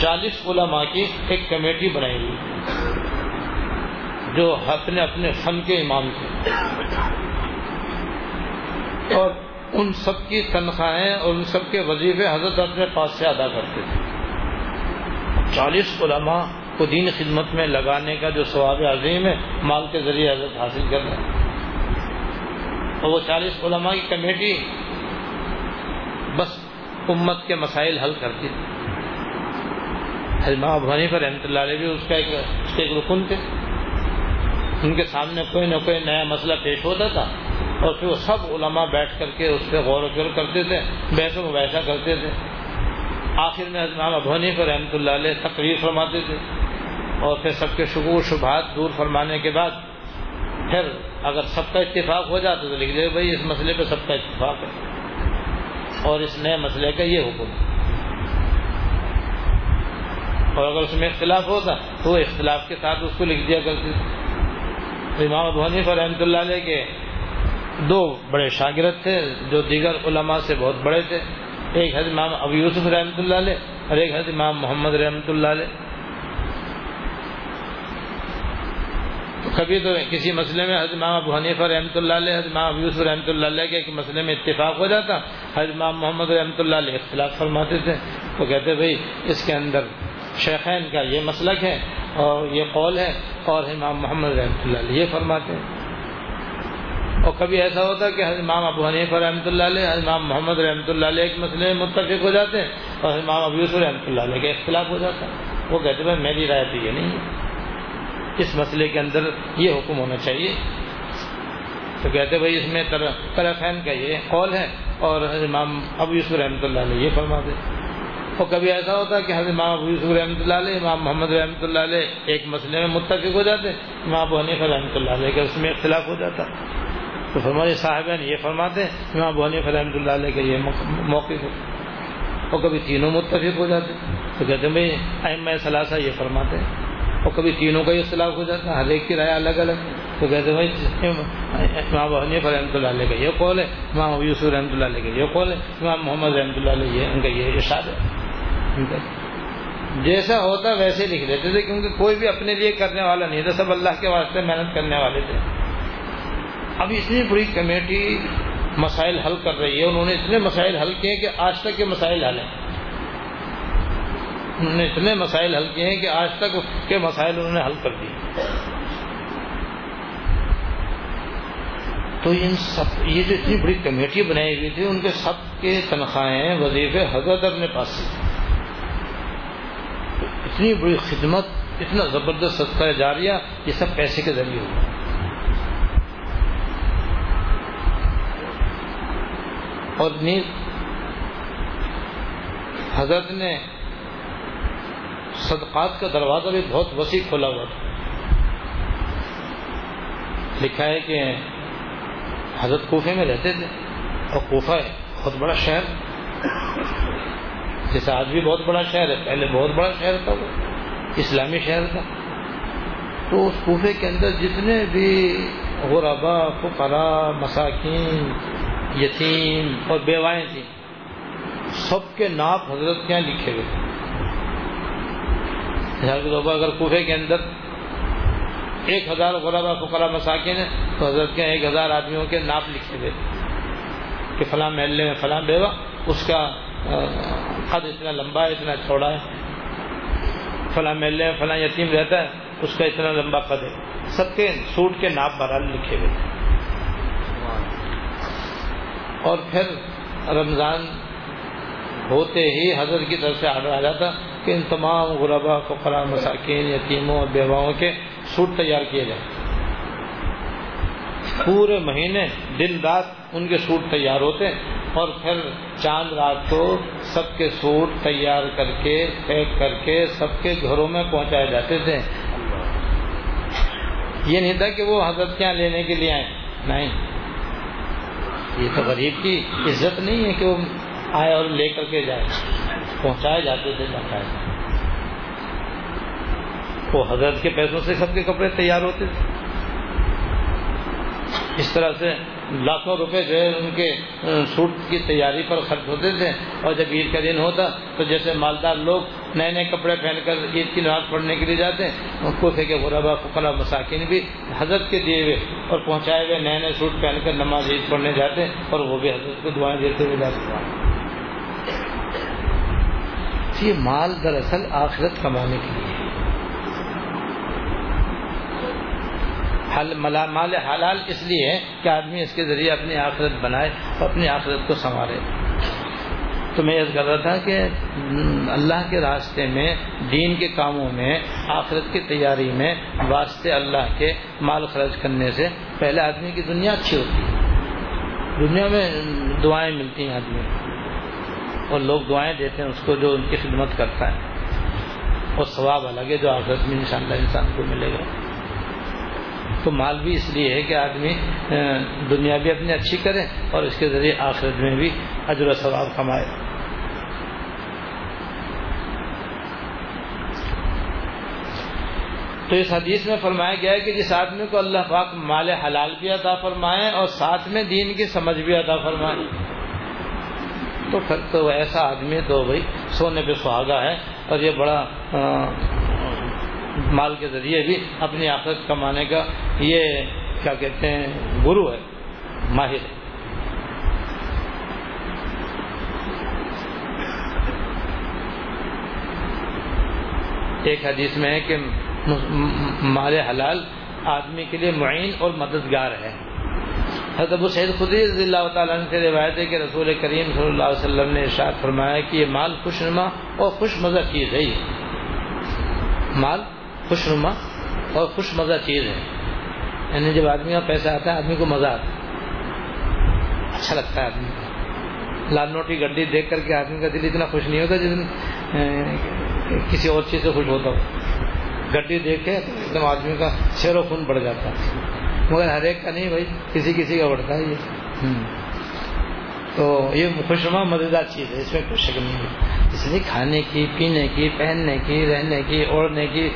چالیس علماء کی ایک کمیٹی بنائی ہوئی۔ جو اپنے اپنے فن کے امام تھے۔ اور ان سب کی تنخواہیں اور ان سب کے وظیفے حضرت اپنے پاس سے ادا کرتے تھے۔ چالیس علماء کو دین خدمت میں لگانے کا جو ثواب عظیم ہے، مال کے ذریعے حضرت حاصل کر رہے ہیں۔ اور وہ چالیس علماء کی کمیٹی بس امت کے مسائل حل کرتی تھی۔ حضمہ ابھانی پر رحمۃ اللہ علیہ بھی اس کا ایک ایک رکن تھے۔ ان کے سامنے کوئی نہ کوئی نیا مسئلہ پیش ہوتا تھا اور پھر وہ سب علماء بیٹھ کر کے اس پہ غور و فکر کرتے تھے، بحث و ویسا کرتے تھے۔ آخر میں حضمام ابھونی پر رحمۃ اللہ علیہ تقریر فرماتے تھے اور پھر سب کے شکو شبہات دور فرمانے کے بعد پھر اگر سب کا اتفاق ہو جاتا تو لکھ دے بھائی اس مسئلے پہ سب کا اتفاق ہے۔ اور اس نئے مسئلے کا یہ حکم اور اگر اس میں اختلاف ہوتا تو وہ اختلاف کے ساتھ اس کو لکھ دیا کرتے۔ تھے امام ابو حنیف رحمۃ اللہ علیہ کے دو بڑے شاگرد تھے، جو دیگر علماء سے بہت بڑے تھے۔ ایک حضرت امام ابو یوسف رحمۃ اللہ علیہ اور ایک حضرت امام محمد رحمۃ اللہ علیہ۔ کبھی تو کسی مسئلے میں حضرت امام ابو حنیفہ رحمۃ اللہ علیہ، حضرت امام ابو یوسف رحمۃ اللہ علیہ کے ایک مسئلے میں اتفاق ہو جاتا۔ حضرت امام محمد رحمۃ اللہ علیہ اختلاف فرماتے تھے۔ تو کہتے بھائی، اس کے اندر شیخین کا یہ مسلک ہے اور یہ قول ہے اور امام محمد رحمۃ اللہ علیہ یہ فرماتے ہیں۔ اور کبھی ایسا ہوتا ہے کہ امام ابو حنیفہ رحمۃ اللہ علیہ امام محمد رحمۃ اللہ علیہ ایک مسئلے میں متفق ہو جاتے ہیں اور امام ابو یوسف رحمۃ اللہ علیہ کا اختلاف ہو جاتا ہے۔ وہ کہتے بھائی، میری رائے تو یہ نہیں ہے۔ اس مسئلے کے اندر یہ حکم ہونا چاہیے۔ تو کہتے بھائی، اس میں طرفین کا یہ قول ہے اور امام ابو یوسف رحمۃ اللہ علیہ یہ فرماتے اور کبھی ایسا ہوتا ہے کہ حضرت امام ابو یوسف رحمۃ اللہ علیہ، امام محمد رحمۃ اللہ علیہ ایک مسئلے میں متفق ہو جاتے، امام ابو حنیفہ رحمۃ اللہ علیہ کا اس میں اختلاف ہو جاتا۔ تو فرمائے صاحب یہ فرماتے، امام ابو حنیفہ رحمۃ اللہ علیہ کا یہ موقف ہے۔ اور کبھی تینوں متفق ہو جاتے، تو کہتے ہیں، بھائی ایم ثلاثہ یہ فرماتے ہیں۔ اور کبھی تینوں کا اختلاف ہو جاتا ہے ہر ایک کی رائے الگ الگ۔ تو کہتے ہیں، بھائی امام حنیف رحمۃ اللہ علیہ کا یہ قول ہے، امام یوسف رحمۃ اللہ علیہ کا یہ قول ہے، امام محمد رحمۃ اللہ علیہ یہ ان کا یہ ارشاد ہے۔ جیسا ہوتا ویسے لکھ لیتے تھے، کیونکہ کوئی بھی اپنے لیے کرنے والا نہیں تھا، سب اللہ کے واسطے محنت کرنے والے تھے۔ اب اتنی بڑی کمیٹی مسائل حل کر رہی ہے، انہوں نے اتنے مسائل حل کیے کہ آج تک کے مسائل حل ہیں۔ انہوں نے اتنے مسائل حل کیے ہیں کہ آج تک کے مسائل انہوں نے حل کر دیے۔ تو ان سب، یہ جو اتنی بڑی کمیٹی بنائی ہوئی تھی، ان کے سب کے تنخواہیں وظیفے حضرت اپنے پاس سے اتنی بڑی خدمت، اتنا زبردست سستا جاریہ، یہ سب پیسے کے ذریعے ہوا اور نیز حضرت نے صدقات کا دروازہ بھی بہت وسیع کھولا ہوا تھا۔ لکھا ہے کہ حضرت کوفے میں رہتے تھے اور کوفہ ہے بہت بڑا شہر۔ جیسے آج بھی بہت بڑا شہر ہے، پہلے بہت بڑا شہر تھا وہ، اسلامی شہر تھا۔ تو اس کوفے کے اندر جتنے بھی غربا فقراء مساکین، یتیم اور بیوائیں تھیں، سب کے ناپ حضرت کے یہاں لکھے ہوئے اگر کوفے کے اندر ایک ہزار غربا، فقرا، مساکین ہے تو حضرت کے ایک ہزار آدمیوں کے ناپ لکھے ہوئے کہ فلاں محلے میں فلاں بیوہ، اس کا قد اتنا لمبا ہے، اتنا چھوڑا ہے۔ فلاں محلے میں فلاں یتیم رہتا ہے، اس کا اتنا لمبا قد ہے۔ سب کے سوٹ کے ناپ بہرحال لکھے ہوئے تھے۔ اور پھر رمضان ہوتے ہی حضرت کی طرف سے آڈر آ جاتا کہ ان تمام غربا فقرا مساکین، یتیموں اور بیواؤں کے سوٹ تیار کیے جائیں۔ پورے مہینے، دن رات ان کے سوٹ تیار ہوتے اور پھر چاند رات کو سب کے سوٹ تیار کر کے، پیک کر کے سب کے گھروں میں پہنچائے جاتے تھے۔ یہ نہیں تھا کہ وہ حضرت کیا لینے کے لیے آئے۔ نہیں۔ یہ تو غریب کی عزت نہیں ہے کہ وہ آئے اور لے کر کے جائے۔ پہنچائے جاتے تھے باقاعدہ وہ حضرت کے پیسوں سے سب کے کپڑے تیار ہوتے تھے۔ اس طرح سے لاکھوں روپے جو ہے ان کے سوٹ کی تیاری پر خرچ ہوتے تھے اور جب عید کا دن ہوتا تو جیسے مالدار لوگ نئے نئے کپڑے پہن کر عید کی نماز پڑھنے کے لیے جاتے ہیں کو تھے کہ غربا فقرا مساکین بھی حضرت کے دیے ہوئے اور پہنچائے ہوئے نئے نئے سوٹ پہن کر نماز عید پڑھنے جاتے ہیں اور وہ بھی حضرت کو دعائیں دیتے ہوئے جاتے۔ یہ مال دراصل آخرت کمانے کے لیے۔ حل مال حلال اس لیے ہے کہ آدمی اس کے ذریعے اپنی آخرت بنائے اور اپنی آخرت کو سنوارے۔ تو میں یہ کر رہا تھا کہ اللہ کے راستے میں، دین کے کاموں میں، آخرت کی تیاری میں واسطے اللہ کے مال خرچ کرنے سے پہلے آدمی کی دنیا اچھی ہوتی ہے۔ دنیا میں دعائیں ملتی ہیں آدمی اور لوگ دعائیں دیتے ہیں اس کو جو ان کی خدمت کرتا ہے۔ اور ثواب الگ ہے جو آخرت میں انشاءاللہ انسان کو ملے گا۔ تو مال بھی اس لیے ہے کہ آدمی دنیا بھی اپنی اچھی کرے اور اس کے ذریعے آخرت میں بھی اجر و ثواب کمائے۔ تو اس حدیث میں فرمایا گیا ہے کہ جس آدمی کو اللہ پاک مال حلال بھی عطا فرمائے اور ساتھ میں دین کی سمجھ بھی عطا فرمائے۔ تو پھر تو ایسا آدمی تو بھائی سونے پہ سہاگا ہے اور یہ بڑا مال کے ذریعے بھی اپنی آخرت کمانے کا یہ کیا کہتے ہیں، گرو ہے، ماہر ہے۔ ایک حدیث میں ہے کہ مال حلال آدمی کے لیے معین اور مددگار ہے۔ حضرت ابو سعید خدی رضی اللہ تعالیٰ سے روایت ہے کہ رسول کریم صلی اللہ علیہ وسلم نے ارشاد فرمایا کہ یہ مال خوش نما اور خوش مزہ چیز ہے۔ یہ مال خوش نما اور خوش مزہ چیز ہے۔ یعنی جب آدمی کا پیسہ آتا ہے آدمی کو مزہ آتا ہے۔ اچھا لگتا ہے آدمی کو۔ لال نوٹی گڈی دیکھ کر کے آدمی کا دل اتنا خوش نہیں ہوتا جس دن کسی اور چیز سے خوش ہوتا ہو۔ گڈی دیکھ کے ایک دم آدمی کا شیر و خون بڑھ جاتا ہے۔ مگر ہر ایک کا نہیں بھائی کسی کسی کا بڑھتا ہے یہ۔ تو یہ خوشنما مزیدار چیز ہے اس میں کوئی شک نہیں ہے۔ اس لیے کھانے کی، پینے کی، پہننے کی، رہنے کی، اوڑھنے کی،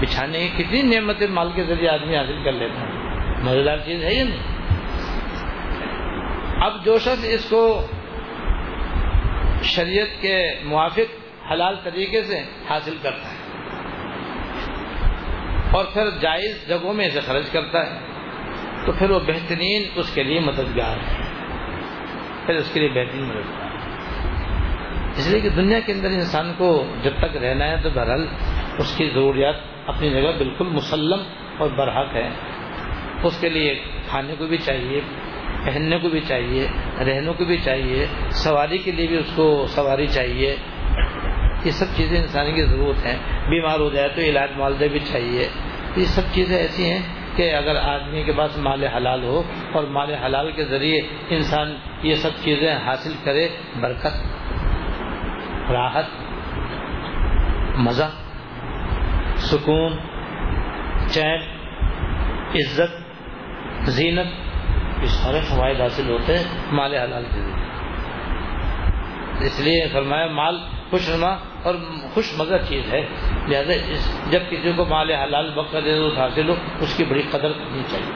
بچھانے کی کتنی نعمتیں مال کے ذریعے آدمی حاصل کر لیتا ہے۔ مزیدار چیز ہے یہ نہیں؟ اب جو شخص اس کو شریعت کے موافق حلال طریقے سے حاصل کرتا ہے اور پھر جائز جگہوں میں اسے خرچ کرتا ہے، تو پھر وہ بہترین اس کے لیے مددگار ہے۔ پھر اس کے لیے بہترین مددگار اس لیے کہ دنیا کے اندر انسان کو جب تک رہنا ہے تو بہرحال اس کی ضروریات اپنی جگہ بالکل مسلم اور برحق ہے اس کے لیے کھانے کو بھی چاہیے، پہننے کو بھی چاہیے، رہنے کو بھی چاہیے، سواری کے لیے بھی اس کو سواری چاہیے۔ یہ سب چیزیں انسان کی ضرورت ہیں۔ بیمار ہو جائے تو علاج معالجے بھی چاہیے۔ یہ سب چیزیں ایسی ہیں کہ اگر آدمی کے پاس مال حلال ہو اور مال حلال کے ذریعے انسان یہ سب چیزیں حاصل کرے، برکت راحت، مزہ، سکون، چین، عزت، زینت، یہ سارے فوائد حاصل ہوتے ہیں مال حلال کے ذریعے اس لیے فرمایا، مال خوش نما اور خوش مزہ چیز ہے۔ لہٰذا جب کسی کو مال حلال وقت حاصل ہو، اس کی بڑی قدر کرنی چاہیے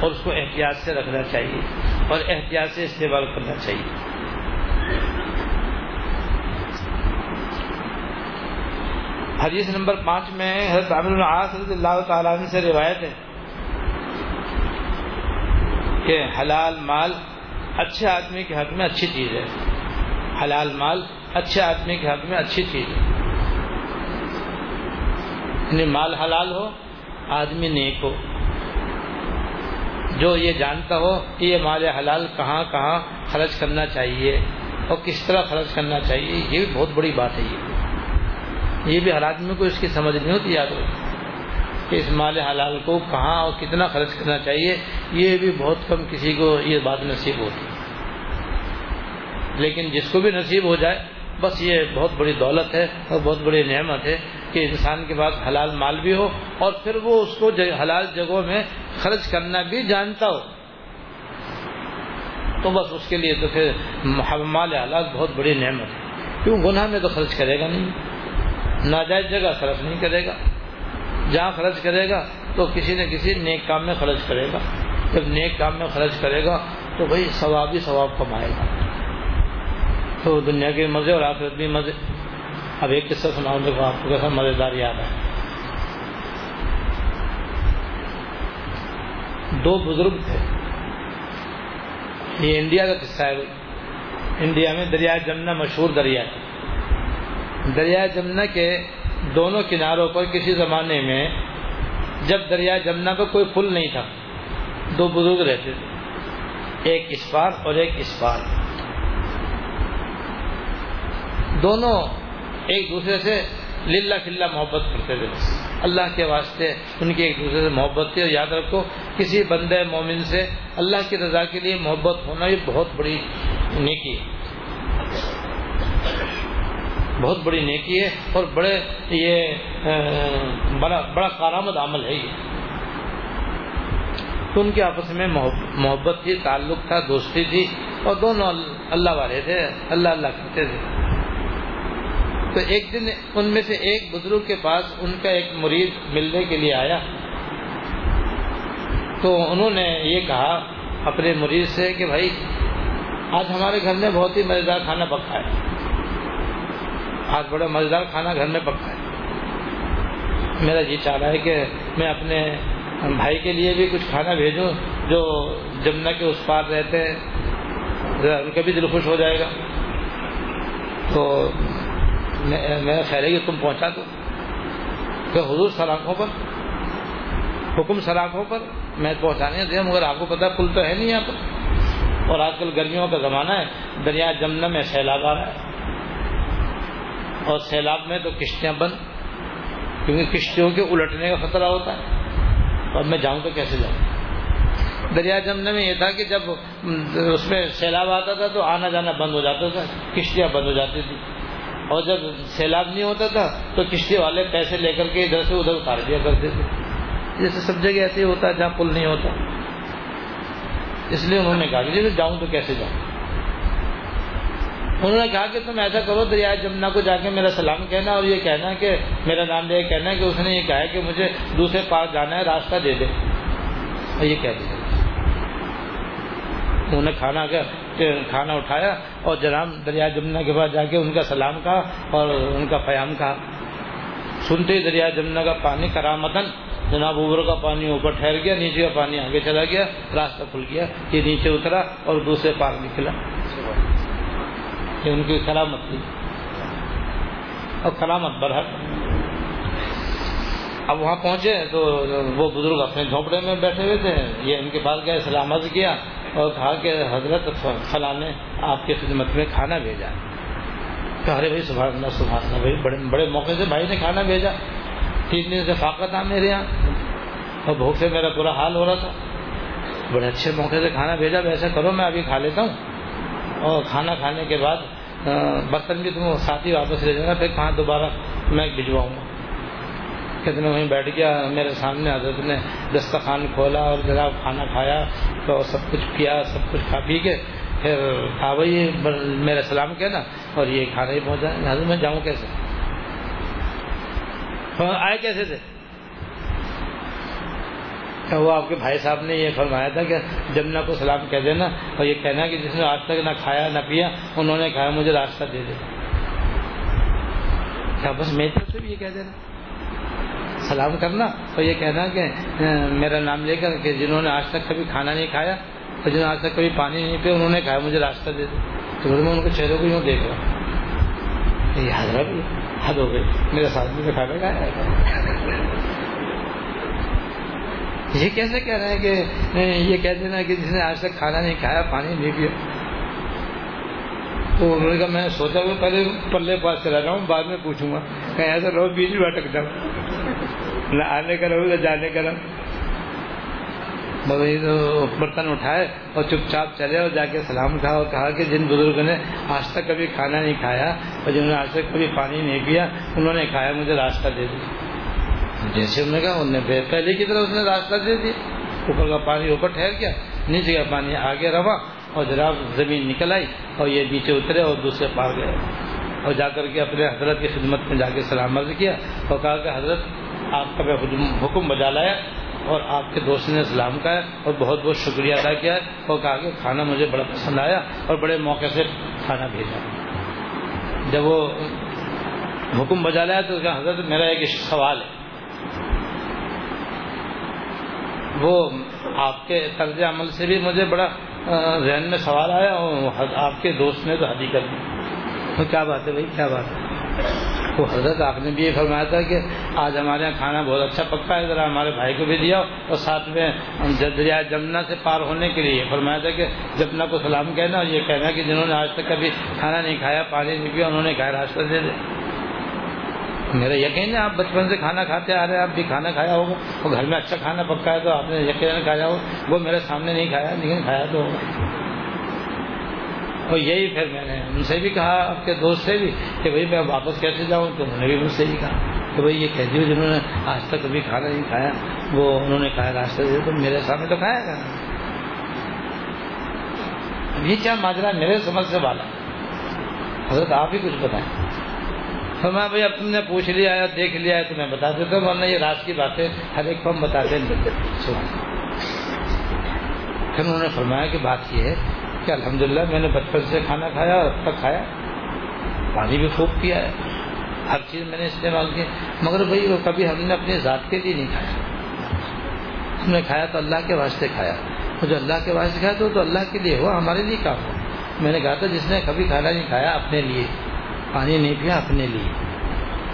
اور اس کو احتیاط سے رکھنا چاہیے اور احتیاط سے استعمال کرنا چاہیے۔ حدیث نمبر پانچ میں حضرت عامر العاص رضی اللہ تعالیٰ عنہ سے روایت ہے کہ حلال مال اچھے آدمی کے حق میں اچھی چیز ہے۔ حلال مال اچھے آدمی کے حق میں اچھی چیز ہے۔ یعنی مال حلال ہو، آدمی نیک ہو۔ جو یہ جانتا ہو کہ یہ مال حلال کہاں کہاں خرچ کرنا چاہیے اور کس طرح خرچ کرنا چاہیے، یہ بھی بہت بڑی بات ہے یہ۔ یہ بھی ہر آدمی کو اس کی سمجھ نہیں ہوتی یاد ہوتی کہ اس مال حلال کو کہاں اور کتنا خرچ کرنا چاہیے، یہ بھی بہت کم کسی کو یہ بات نصیب ہوتی۔ لیکن جس کو بھی نصیب ہو جائے، بس یہ بہت بڑی دولت ہے اور بہت بڑی نعمت ہے کہ انسان کے پاس حلال مال بھی ہو اور پھر وہ اس کو حلال جگہوں میں خرچ کرنا بھی جانتا ہو۔ تو بس اس کے لیے تو پھر مال حلال بہت بڑی نعمت ہے۔ کیوں؟ گناہ میں تو خرچ کرے گا نہیں۔ ناجائز جگہ خرچ نہیں کرے گا۔ جہاں خرچ کرے گا تو کسی نہ کسی نیک کام میں خرچ کرے گا۔ جب نیک کام میں خرچ کرے گا تو بھائی ثواب ہی ثواب کمائے گا۔ تو دنیا کے مزے اور آخرت بھی مزے۔ اب ایک قصہ سناؤں دیکھو آپ کو کیسا مزیدار یاد ہے۔ دو بزرگ تھے۔ یہ انڈیا کا قصہ ہے۔ بھائی انڈیا میں دریا جمنا مشہور دریا ہے دریا جمنا کے دونوں کناروں پر کسی زمانے میں جب دریا جمنا پہ کوئی پل نہیں تھا، دو بزرگ رہتے تھے۔ ایک اس پار اور ایک اس پار۔ دونوں ایک دوسرے سے للہ کھلا محبت کرتے تھے۔ اللہ کے واسطے ان کی ایک دوسرے سے محبت تھی۔ اور یاد رکھو، کسی بندے مومن سے اللہ کی رضا کے لیے محبت ہونا یہ بہت بڑی نیکی ہے۔ بہت بڑی نیکی ہے اور بڑے یہ بڑا بڑا کارآمد عمل ہے یہ۔ تو ان کے آپس میں محبت تھی، تعلق تھا، دوستی تھی اور دونوں اللہ والے تھے، اللہ اللہ کرتے تھے۔ تو ایک دن ان میں سے ایک بزرگ کے پاس ان کا ایک مرید ملنے کے لیے آیا۔ تو انہوں نے یہ کہا اپنے مرید سے کہ بھائی، آج ہمارے گھر میں بہت ہی مزیدار کھانا پکا ہے۔ آج بڑا مزیدار کھانا گھر میں پکا ہے۔ میرا جی چاہ رہا ہے کہ میں اپنے بھائی کے لیے بھی کچھ کھانا بھیجوں جو جمنا کے اس پار رہتے ہیں۔ ان کا بھی دل خوش ہو جائے گا۔ تو میرا خیر ہے کہ تم پہنچا دو۔ کہ حضور سلاخوں پر حکم سلاخوں پر میں پہنچانے دیا، مگر آپ کو پتا پل تو ہے نہیں یہاں پر۔ اور آج کل گرمیوں کا زمانہ ہے، دریا جمنا میں سیلاب آ رہا ہے۔ اور سیلاب میں تو کشتیاں بند، کیونکہ کشتیوں کے الٹنے کا خطرہ ہوتا ہے۔ اور میں جاؤں تو کیسے جاؤں؟ دریا جمنا میں یہ تھا کہ جب اس میں سیلاب آتا تھا تو آنا جانا بند ہو جاتا تھا، کشتیاں بند ہو جاتی تھی اور جب سیلاب نہیں ہوتا تھا تو کشتی والے پیسے لے کر کے ادھر سے ادھر اتار دیا کرتے تھے۔ جیسے سب جگہ ایسے ہی ہوتا ہے جہاں پل نہیں ہوتا۔ اس لیے انہوں نے کہا کہ جیسے جاؤں تو کیسے جاؤں؟ انہوں نے کہا کہ تم ایسا کرو، دریا جمنا کو جا کے میرا سلام کہنا اور یہ کہنا کہ میرا نام لے کہنا کہ اس نے یہ کہا ہے کہ مجھے دوسرے پاس جانا ہے، راستہ دے دے۔ اور یہ کہہ دیا۔ انہوں نے کھانا کھانا اٹھایا اور جناب دریا جمنا کے بعد جا کے ان کا سلام کہا اور ان کا قیام کہا۔ سنتے دریا جمنا کا پانی کرامتن جناب اوبر کا پانی اوپر ٹھہر گیا، نیچے کا پانی آگے چلا گیا، راستہ کھل گیا، یہ نیچے اترا اور دوسرے پار نکلا۔ یہ ان کی کرامت تھی اور کرامت برحق۔ اب وہاں پہنچے تو وہ بزرگ اپنے جھونپڑے میں بیٹھے ہوئے تھے۔ یہ ان کے پاس گئے سلامت کیا اور کہا کہ حضرت فلاں نے آپ کی خدمت میں کھانا بھیجا۔ ارے بھائی، سبحان اللہ سبحان اللہ، بھائی، بڑے بڑے موقع سے بھائی نے کھانا بھیجا۔ تین دن سے فاقت تھا میرے یہاں۔ اور بھوک سے میرا پورا حال ہو رہا تھا۔ بڑے اچھے موقع سے کھانا بھیجا ویسا کرو، میں ابھی کھا لیتا ہوں۔ اور کھانا کھانے کے بعد برتن بھی تم ساتھ ہی واپس لے جانا، پھر کہاں دوبارہ میں بھجواؤں گا؟ کتنے وہیں بیٹھ گیا، میرے سامنے حضرت نے دسترخوان کھولا اور جناب کھانا کھایا تو سب کچھ کیا، سب کچھ کھا پی کے، پھر کہا، بھائی میرا سلام کہنا اور یہ کھانا ہی پہنچا حضرت میں جاؤں کیسے؟ آئے کیسے تھے؟ وہ آپ کے بھائی صاحب نے یہ فرمایا تھا کہ جمنا کو سلام کہہ دینا اور یہ کہنا کہ جس نے آج تک نہ کھایا نہ پیا، انہوں نے کھایا مجھے راستہ دے دے۔ بس میری طرف سے بھی یہ کہہ دینا۔ سلام کرنا اور یہ کہنا کہ میرا نام لے کر کہ جنہوں نے آج تک کبھی کھانا نہیں کھایا اور جنہوں نے آج تک کبھی پانی نہیں پیا، انہوں نے کھایا مجھے راستہ دے دے۔ تو میں ان کے چہرے کو یوں دیکھ رہا ہوں۔ یہ حضرت حد ہو گئی۔ میرے ساتھ میں کھانا کھایا یہ کیسے کہہ رہے ہیں کہ یہ کہہ دینا کہ جس نے آج تک کھانا نہیں کھایا، پانی نہیں پیا۔ تو انہوں نے کہا، میں سوچا ہوں، پہلے پلے پاس چلا رہا ہوں بعد میں پوچھوں گا۔ کہیں ایسا روز بیچ میں اٹک جاؤں۔ نہ آنے کا رہو، نہ جانے کا رہو۔ تو برتن اٹھائے اور چپ چاپ چلے اور جا کے سلام کہا اور کہا کہ جن بزرگوں نے آج تک کبھی کھانا نہیں کھایا اور جنہوں نے آج تک کبھی پانی نہیں پیا، انہوں نے کھایا، مجھے راستہ دے دیا جیسے انہوں نے کہا، انہوں نے پہلے کی طرح اس نے راستہ دے دیا۔ اوپر کا پانی اوپر ٹھہر گیا، نیچے کا پانی آگے روا اور جناب زمین نکل آئی اور یہ نیچے اترے اور دوسرے پار گئے۔ اور جا کر کے اپنے حضرت کی خدمت میں جا کے سلام عرض کیا اور کہا کہ حضرت، آپ کا میں حکم بجا لایا اور آپ کے دوست نے سلام کہا اور بہت بہت شکریہ ادا کیا اور کہا کہ کھانا مجھے بڑا پسند آیا اور بڑے موقع سے کھانا بھیجا۔ جب وہ حکم بجا لایا تو حضرت، میرا ایک سوال ہے۔ وہ آپ کے طرز عمل سے بھی مجھے بڑا ذہن میں سوال آیا اور آپ کے دوست نے تو حدی کر دی کیا بات ہے بھائی؟ کیا بات ہے؟ وہ حضرت آپ نے بھی یہ فرمایا تھا کہ آج ہمارے یہاں کھانا بہت اچھا پکا ہے، ذرا ہمارے بھائی کو بھی دیا اور ساتھ میں دریا جمنا سے پار ہونے کے لیے فرمایا تھا کہ جمنا کو سلام کہنا اور یہ کہنا کہ جنہوں نے آج تک کبھی کھانا نہیں کھایا، پانی نہیں پیا، انہوں نے کہا راستہ دے دے۔ میرا یقین ہے آپ بچپن سے کھانا کھاتے آ رہے ہیں، آپ بھی کھانا کھایا ہوگا۔ اور گھر میں اچھا کھانا پکا ہے تو آپ نے یقین کھایا ہو وہ میرے سامنے نہیں کھایا، لیکن کھایا تو ہوگا۔ اور یہی پھر میں نے ان سے بھی کہا، آپ کے دوست سے بھی، کہ بھائی میں واپس کیسے جاؤں؟ تو انہوں نے بھی مجھ سے ہی کہا کہ بھائی یہ کہہ دیو، جنہوں نے آج تک کبھی کھانا نہیں کھایا، وہ انہوں نے کھایا راستے سے، تو میرے سامنے تو کھایا گا یہ کیا ماجرا میرے سمجھ سے والا؟ حضرت آپ ہی کچھ بتائیں۔ فرمایا بھائی اب تم نے پوچھ لیا ہے دیکھ لیا ہے تو میں بتا دیتا ہوں ورنہ یہ راز کی باتیں ہر ایک کو ہم بتاتے ہیں۔ پھر انہوں نے فرمایا کہ بات یہ ہے کہ الحمدللہ میں نے بچپن سے کھانا کھایا اور اب تک کھایا۔ پانی بھی خوب پیا ہے۔ ہر چیز میں نے استعمال کی۔ مگر بھائی وہ کبھی ہم نے اپنی ذات کے لیے نہیں کھایا۔ ہم نے کھایا تو اللہ کے واسطے کھایا۔ اور جو اللہ کے واسطے کھایا تو, تو اللہ کے لیے ہوا ہمارے لیے کام۔ ہوا میں نے کہا تھا جس نے کبھی کھانا نہیں کھایا اپنے لیے۔ پانی نہیں پیا اپنے لیے۔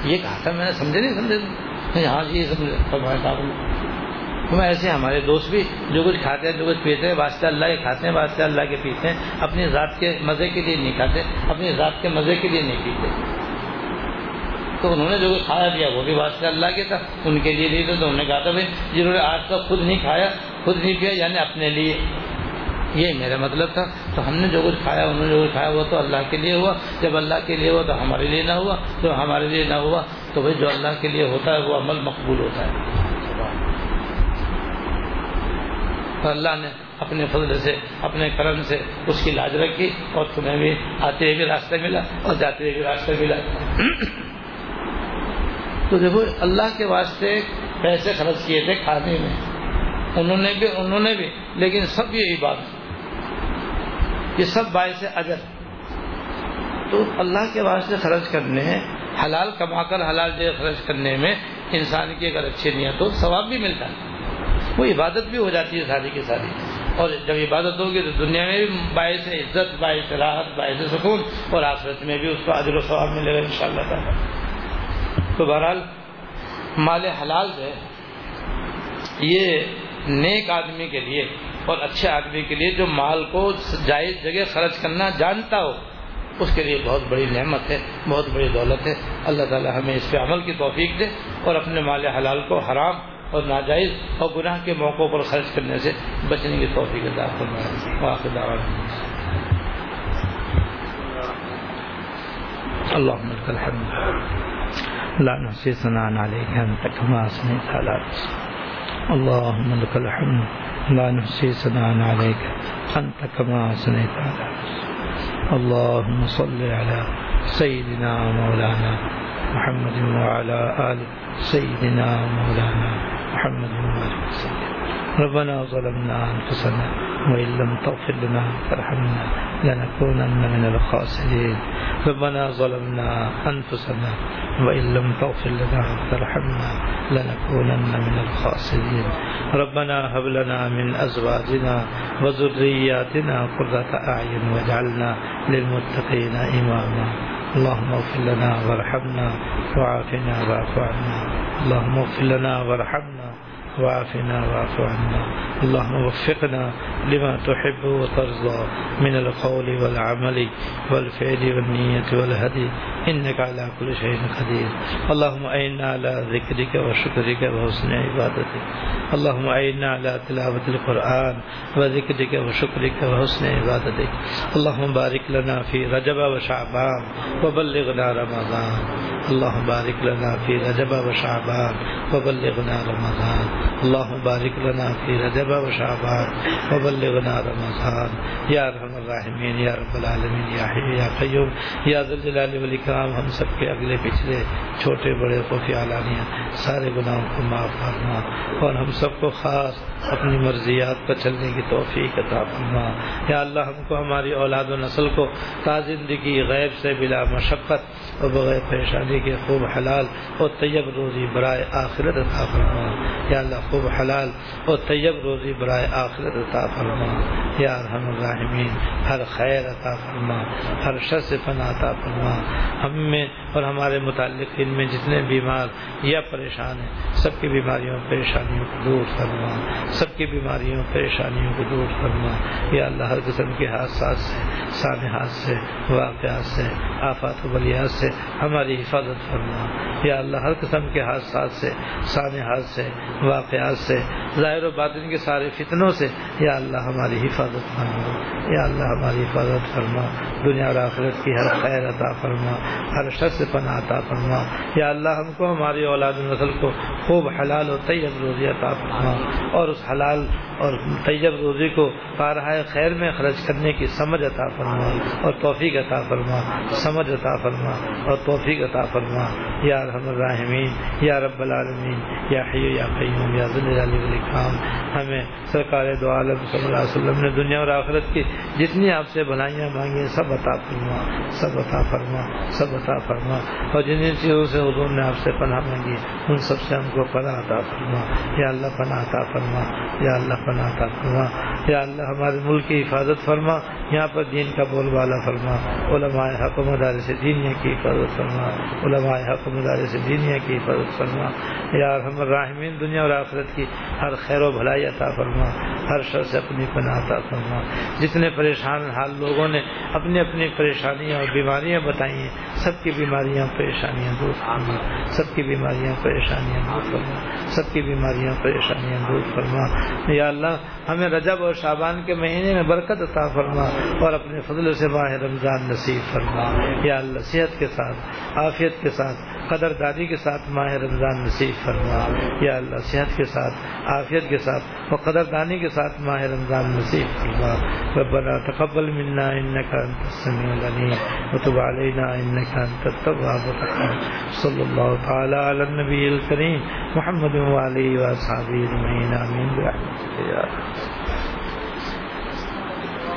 یہ کہا تھا، میں نے سمجھے نہیں، سمجھے ہاں جی یہ سمجھا تو ایسے ہمارے دوست بھی جو کچھ کھاتے ہیں، جو کچھ پیتے ہیں واسطہ اللہ کے کھاتے ہیں واسطہ اللہ کے پیتے ہیں، اپنی ذات کے مزے کے لیے نہیں کھاتے، اپنی ذات کے مزے کے لیے نہیں پیتے۔ تو انہوں نے جو کچھ کھایا پیا وہ بھی واسطہ اللہ کے تھا، ان کے لیے نہیں تو انہوں نے کہا تھا، بھائی، جنہوں نے آج تک خود نہیں کھایا، خود نہیں پیا یعنی اپنے لیے۔ یہ میرا مطلب تھا۔ تو ہم نے جو کچھ کھایا، انہوں نے جو کچھ کھایا، وہ تو اللہ کے لیے ہوا۔ جب اللہ کے لیے ہوا تو ہمارے لیے نہ ہوا۔ جب ہمارے لیے نہ ہوا تو بھائی جو اللہ کے لیے ہوتا ہے، وہ عمل مقبول ہوتا ہے۔ تو اللہ نے اپنے فضل سے، اپنے کرم سے اس کی لاج رکھی اور تمہیں بھی آتے ہوئے بھی راستہ ملا اور جاتے ہوئے بھی راستہ ملا۔ تو دیکھو، اللہ کے واسطے پیسے خرچ کیے تھے کھانے میں۔ انہوں نے بھی، انہوں نے بھی، لیکن سب یہی بات یہ سب باعث اجر تو اللہ کے واسطے خرچ کرنے حلال کما کر حلال جگہ خرچ کرنے میں انسان کی اگر اچھی نیت ہو، ثواب بھی ملتا ہے۔ وہ عبادت بھی ہو جاتی ہے ساری کی ساری۔ اور جب عبادت ہوگی تو دنیا میں بھی باعث عزت، باعث راحت، باعث سکون، اور آخرت میں بھی اس کو عدل و ثواب ملے گا ان شاء اللہ تعالیٰ۔ تو بہرحال مال حلال جو ہے، یہ نیک آدمی کے لیے اور اچھے آدمی کے لیے جو مال کو جائز جگہ خرچ کرنا جانتا ہو، اس کے لیے بہت بڑی نعمت ہے، بہت بڑی دولت ہے۔ اللہ تعالی ہمیں اس پہ عمل کی توفیق دے اور اپنے مال حلال کو حرام اور ناجائز اور گناہ کے موقعوں پر خرچ کرنے سے بچنے کی توفیق ادا فرمائے۔ اللهم لك الحمد۔ لا نحصي ثناء عليك انت كما اثنيت على نفسك اللهم لك الحمد۔ لا نحصي ثناء عليك انت كما اثنيت على نفسك اللهم صل على سيدنا مولانا محمد وعلى آل سيدنا مولانا محمد وعلى وسلم. ربنا ظلمنا انفسنا وان لم تغفر لنا وترحمنا لنكونن من الخاسرين. ربنا ظلمنا انفسنا وان لم تغفر لنا وترحمنا لنكونن من الخاسرين. ربنا هب لنا من ازواجنا وذرياتنا قرة اعين واجعلنا للمتقين اماما اللهم اغفر لنا وارحمنا وعافنا واعف عنا. اللهم اغفر لنا وارحمنا وعافنا واعف عنا. اللهم وفقنا لما تحب وترضى من القول والعمل والفعل والنية والهدي. إنك على كل شيء قدير. اللهم أعنا على ذكرك وشكرك وحسن عبادتك. اللهم أعنا على تلاوة القرآن وذكرك وشكرك وحسن عبادتك. اللهم بارك لنا في رجب وشعبان وبلغنا رمضان. اللهم بارك لنا في رجب وشعبان وبلغنا رمضان. اللهم بارك لنا في رجب وشعبان وبلغنا رمضان. يا ارحم الراحمين يا رب العالمين يا حي يا قيوم يا ذا الجلال والاكرام ہم سب کے اگلے پچھلے چھوٹے بڑے خفی علانیہ سارے گناہوں کو معاف فرما اور ہم سب کو خاص اپنی مرضیات پر چلنے کی توفیق عطا فرما۔ یا اللہ، ہم کو ہماری اولاد و نسل کو تا زندگی غیب سے بلا مشقت اور بغیر پریشانی کے خوب حلال اور طیب روزی برائے آخرت عطا فرما۔ یا اللہ خوب حلال اور طیب روزی برائے آخرت عطا فرما۔ یا ارحم الراحمین، ہر خیر عطا فرما، ہر شر سے پناہ عطا فرما۔ ہم میں اور ہمارے متعلق ان میں جتنے بیمار یا پریشان ہیں، سب کی بیماریوں، پریشانیوں کو دور فرما۔ سب کی بیماریوں، پریشانیوں کو دور فرما۔ یا اللہ، ہر قسم کے حادثات سے، سانحات سے، واقعات سے، آفات و بلیات سے ہماری حفاظت فرما۔ یا اللہ، ہر قسم کے حادثات سے، سانحات سے، واقعات سے، ظاہر و باطن کے سارے فتنوں سے۔ یا اللہ ہماری حفاظت فرما، یا اللہ ہماری حفاظت فرما۔ دنیا اور آخرت کی ہر خیر عطا فرما، ہر شخص سے پناہ عطا فرما۔ یا اللہ ہم کو، ہماری اولاد نسل کو خوب حلال و طیب روزی عطا فرما۔ اور اس حلال اور طیب روزی کو کارہائے خیر میں خرچ کرنے کی سمجھ عطا فرما۔ اور توفیق عطا فرما، سمجھ عطا فرما اور توفیق عطا فرما۔ یا رحم الرحمین یا رب العالمین، یا حیو یا قیوم۔ یا ہمیں سرکار دو عالم صلی اللہ علیہ وسلم نے دنیا اور آخرت کی جتنی آپ سے بھلائیاں مانگی، سب عطا فرما، سب عطا فرما، سب عطا فرما۔ اور جن جن چیزوں سے حضور نے آپ سے پناہ مانگی، ان سب سے ہم کو پناہ عطا فرما۔ یا اللہ پناہ عطا فرما، یا اللہ پناہ عطا فرما۔ یا اللہ ہمارے ملک کی حفاظت فرما، یہاں پر دین کا بول بالا فرما۔ علماء حق و مدارس دینیا کی حفاظت فرما۔ علماء حق و مدارس دینیا کی حفاظت فرما۔ یا ہم راہمین دنیا اور آخرت کی ہر خیر و بھلائی عطا فرما۔ ہر شر سے اپنی پناہ عطا فرما۔ جتنے پریشان حال لوگوں نے اپنی اپنی پریشانیاں اور بیماریاں بتائی ہیں، سب کی بیماریاں پریشانیاں دور فرما۔ سب کی بیماریاں پریشانیاں دور فرما۔ سب کی بیماریاں پریشانیاں دور فرما۔ یا اللہ ہمیں رجب اور شابان کے مہینے میں برکت عطا فرما اور اپنے فضل سے ماہ رمضان نصیب فرما۔ یا اللہ صحت کے ساتھ، عافیت کے ساتھ قدر دادی کے ساتھ ماہ رمضان نصیب فرما۔ یا اللہ، صحت کے ساتھ، عافیت کے ساتھ و قدر دانی کے ساتھ ماہ رمضان نصیب فرما۔ ربنا تقبل منا انك انت السميع العليم وتب علينا انك انت التواب الرحيم صلى الله تعالى على النبي الكريم محمد وعلى اله وصحبه اجمعين امين برحمتك يا رب